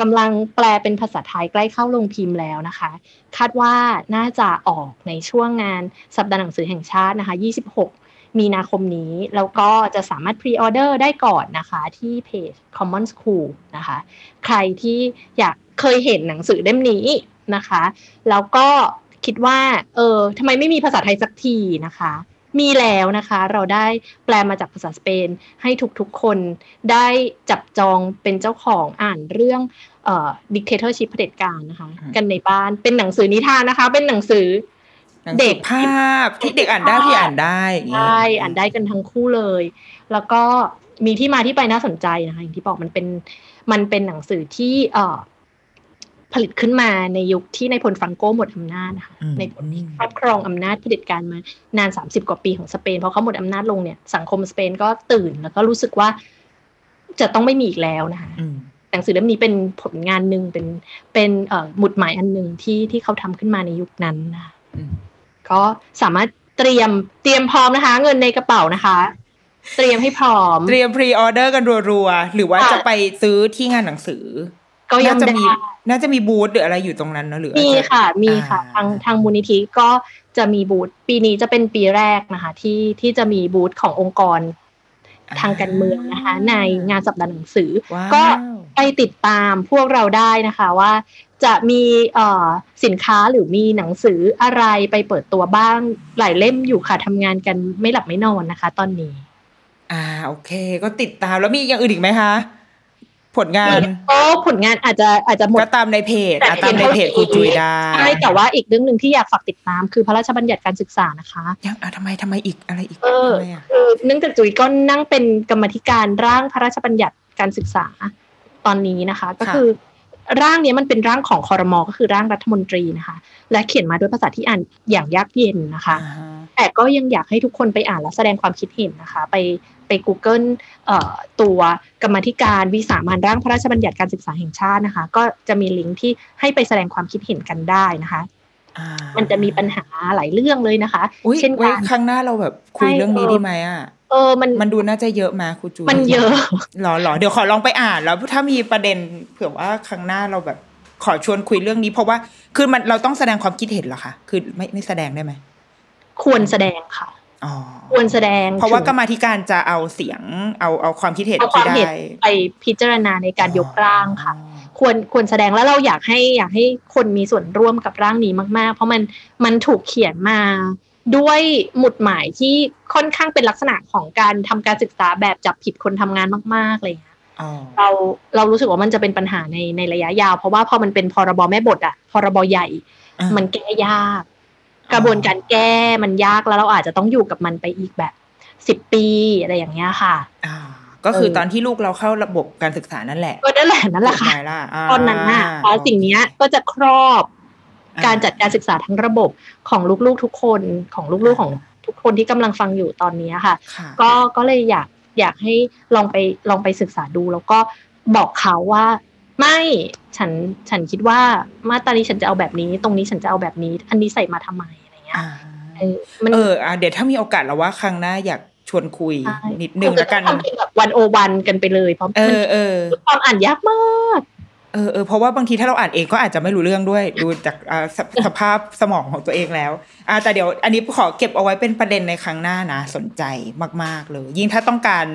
กำลังแปลเป็นภาษาไทยใกล้เข้าลงพิมพ์แล้วนะคะ คาดว่าน่าจะออกในช่วงงานสัปดาห์หนังสือแห่งชาตินะคะ 26 มีนาคมนี้ แล้วก็จะสามารถพรีออเดอร์ได้ก่อนนะคะ ที่เพจ Common School นะคะ ใครที่อยากเคยเห็นหนังสือเล่มนี้นะคะ แล้วก็คิดว่า เออทำไมไม่มีภาษาไทยสักทีนะคะ มีแล้วนะคะ เราได้แปลมาจากภาษาสเปนให้ทุกๆคนได้จับจองเป็นเจ้าของอ่านเรื่องเอ่อ dictatorship เผด็จการนะคะอืมกันในบ้านเป็นหนังสือนิทานนะคะ เป็นหนังสือหนังสือเด็กภาพที่เด็กอ่านได้พี่อ่านได้อย่างเงี้ยใช่อ่านได้กันทั้งคู่เลย แล้วก็มีที่มาที่ไปน่าสนใจนะคะอย่างที่บอกมันเป็นมันเป็นหนังสือที่เอ่อ ผลิตขึ้นมาในยุคที่ในายพลฟรังโกหมดอำนาจนะคะอืมในผลที่ครอบครองอำนาจเผด็จการมานาน 30 กว่าปีของสเปนพอเขาหมดอำนาจลงเนี่ยสังคมสเปนก็ตื่นแล้วก็รู้สึกว่าจะต้องไม่มีอีกแล้วนะคะอืมหนังสือเล่มนี้เป็นผลงานหนึ่งเป็นเป็นเอ่อหมุดหมายอันหนึ่งที่ที่เขาทำขึ้นมาในยุคนั้นนะคะอืมก็สามารถเตรียมเตรียมพร้อมนะคะ เงินในกระเป๋านะคะ เตรียมให้พร้อม เตรียม pre-order กันรัวๆหรือว่าค่ะจะไปซื้อที่งานหนังสือ ก็ยังน่าจะได้มี น่าจะมีบูธหรืออะไรอยู่ตรงนั้นเนอะหรืออาจมีจะค่ะมีค่ะอ่าทางทางมูลนิธิก็จะมีบูธปีนี้จะเป็นปีแรกนะคะ ที่ที่จะมีบูธขององค์กรทางการเมืองนะคะ ในงานสัปดาห์หนังสือว้าวก็ไปติดตามพวกเราได้นะคะว่าจะมีเอ่อสินค้าหรือมีหนังสืออะไรไปเปิดตัวบ้างหลายเล่มอยู่ค่ะทำงานกันไม่หลับไม่นอนนะคะ ตอนนี้ อ่าโอเค ก็ติดตามแล้วมีอย่างอื่นอีกไหมคะ ผลงานก็ผลงานอาจจะอาจจะหมดก็ตามในเพจแต่อะตามในเพจเพียงเท่านี้คุณจุยได้ใช่แต่ว่าอีกเรื่องหนึ่งที่อยากฝากติดตามคือพระราชบัญญัติการศึกษานะคะยังอะทำไมทำไมอีกอะไรอีกเออทำไมอะคือเนื่องจากจุ๋ยก็นั่งเป็นกรรมาธิการร่างพระราชบัญญัติการศึกษาตอนนี้นะคะ ก็คือ ร่างเนี้ยมันเป็นร่างของคอรมอก็คือร่างรัฐมนตรีนะคะ และเขียนมาด้วยภาษาที่อ่านอย่างยากเย็นนะคะอ่าฮะแต่ก็ยังอยากให้ทุกคนไปอ่านและแสดงความคิดเห็นนะคะ ไป ไป Google เอ่อตัวกรรมาธิการวิสามันร่างพระราชบัญญัติการศึกษาแห่งชาตินะคะ ก็จะมีลิงก์ที่ให้ไปแสดงความคิดเห็นกันได้นะคะอ่ามันจะมีปัญหาหลายเรื่องเลยนะคะอุ้ยเช่นไว้การครั้งหน้าเราแบบคุยใช่เรื่องนี้เออดีไหมอะเออมันมันดูน่าจะเยอะมาครูจูมันเยอะหรอหรอเดี๋ยวขอลองไปอ่าน แล้วถ้ามีประเด็นเผื่อว่าครั้งหน้าเราแบบขอชวนคุยเรื่องนี้ เพราะว่าคือมันเราต้องแสดงความคิดเห็นเหรอคะคือไม่ไม่แสดงได้ไหมควรแสดงค่ะอ๋อ ควรแสดง เพราะว่าถึงกรรมาธิการจะเอาเสียงเอาเอาความคิดเห็นเอาความที่เห็นได้ไปพิจารณาในการยกร่างค่ะอ๋อควรควรแสดงแล้วเราอยากให้อยากให้คนมีส่วนร่วมกับร่างนี้มากๆ เพราะมันมันถูกเขียนมาด้วยหมุดหมายที่ค่อนข้างเป็นลักษณะของการทำการศึกษาแบบจับผิดคนทำงานมากๆอะไรอย่างเลยอ๋อเราเรารู้สึกว่ามันจะเป็นปัญหาในในระยะยาว เพราะว่าพอมันเป็นพรบแม่บทอะพรบใหญ่อะมันแก้ยาก กระบวนการแก้มันยากแล้วเราอาจจะต้องอยู่กับมันไปอีกแบบสิบปีอะไรอย่างเงี้ยค่ะอ่าก็คือเออตอนที่ลูกเราเข้าระบบการศึกษานั่นแหละก็นั่นแหละนั่นแหละค่ะถูกไหมล่ะาตอนนั้นน่ะเพราะสิ่งเนี้ยก็จะครอบอ่าการจัดการศึกษาทั้งระบบของลูกๆทุกคนของลูกๆของทุกคนที่กำลังฟังอยู่ตอนนี้ค่ะค่ะ ก็ก็เลยอยากอยากให้ลองไปลองไปศึกษาดู แล้วก็บอกเขาว่า ไม่ฉันฉันคิดว่ามาตรานี้ฉันจะเอาแบบนี้ ตรงนี้ฉันจะเอาแบบนี้ อันนี้ใส่มาทำไมอะไรเงี้ยอ่าเออมันเอออะเดี๋ยวถ้ามีโอกาสเราว่าครั้งหน้าอยากชวนคุยใช่นิดนึงแล้วกันทำเป็นแบบวันโอวันกันไปเลยเพราะเอมันอเออความอ่านยากมากเออเออเพราะว่าบางทีถ้าเราอ่านเองก็อาจจะไม่รู้เรื่องด้วย ดูจากอ่าสสภาพสมองของตัวเองแล้วอ่าแต่เดี๋ยวอันนี้ขอเก็บเอาไว้เป็นประเด็นในครั้งหน้านะ สนใจมาก ๆ เลย ยิ่งถ้าต้องการ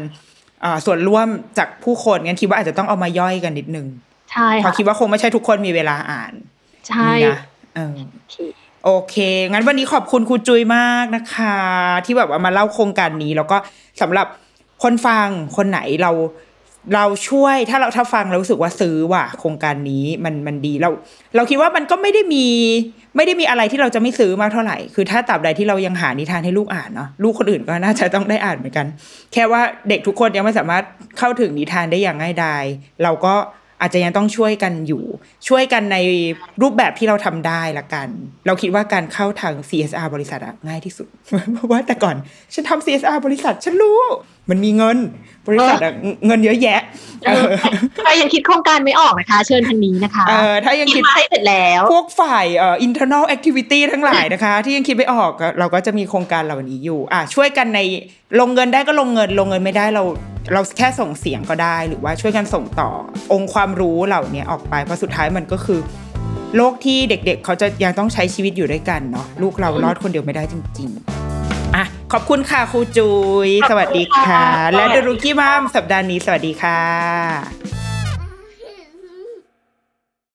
อ่าส่วนร่วมจากผู้คนงั้นคิดว่าอาจจะต้องเอามาย่อยกันนิดนึงใช่เพราะค่ะคิดว่าคงไม่ใช่ทุกคนมีเวลาอ่าน ใช่นะเออ โอเค งั้นวันนี้ขอบคุณครูจุยมากนะคะ ที่แบบว่ามาเล่าโครงการนี้ แล้วก็สำหรับคนฟังคนไหนเราเราช่วยถ้าเราถ้าฟังเรารู้สึกว่าซื้อว่ะโครงการนี้มันมันดีเรา เราคิดว่ามันก็ไม่ได้มี ไม่ได้มีอะไรที่เราจะไม่ซื้อมากเท่าไหร่ คือถ้าตราบใดที่เรายังหานิทานให้ลูกอ่านเนาะลูกคนอื่นก็น่าจะต้องได้อ่านเหมือนกัน แค่ว่าเด็กทุกคนยังไม่สามารถเข้าถึงนิทานได้อย่างง่ายดายเราก็ อาจจะยังต้องช่วยกันอยู่ ช่วยกันในรูปแบบที่เราทำได้ละกัน เราคิดว่าการเข้าทาง CSR บริษัทอะง่ายที่สุด เพราะว่าแต่ก่อน ฉันทำ CSR บริษัท ฉันรู้ มันมีเงิน บริษัทเงินเยอะแยะใครยังคิดโครงการไม่ออกนะคะ เชิญทานนี้นะคะเออถ้ายังคิดไม่เสร็จแล้ว พวกฝ่ายเอ่อ internal activity ทั้งหลายนะคะ ที่ยังคิดไม่ออกเราก็จะมีโครงการเหล่านี้อยู่ อะช่วยกันในลงเงินได้ก็ลงเงิน ลงเงินไม่ได้เราเราแค่ส่งเสียงก็ได้ หรือว่าช่วยกันส่งต่อองค์ความรู้เหล่านี้ออกไปเพราะสุดท้ายมันก็คือโลกที่เด็กๆเเขาจะยังต้องใช้ชีวิตอยู่ด้วยกันเนาะลูกเรารอดคนเดียวไม่ได้จริง ๆ ขอบคุณค่ะครูจุย สวัสดีค่ะ และดูรุกี้มามสัปดาห์นี้สวัสดีค่ะ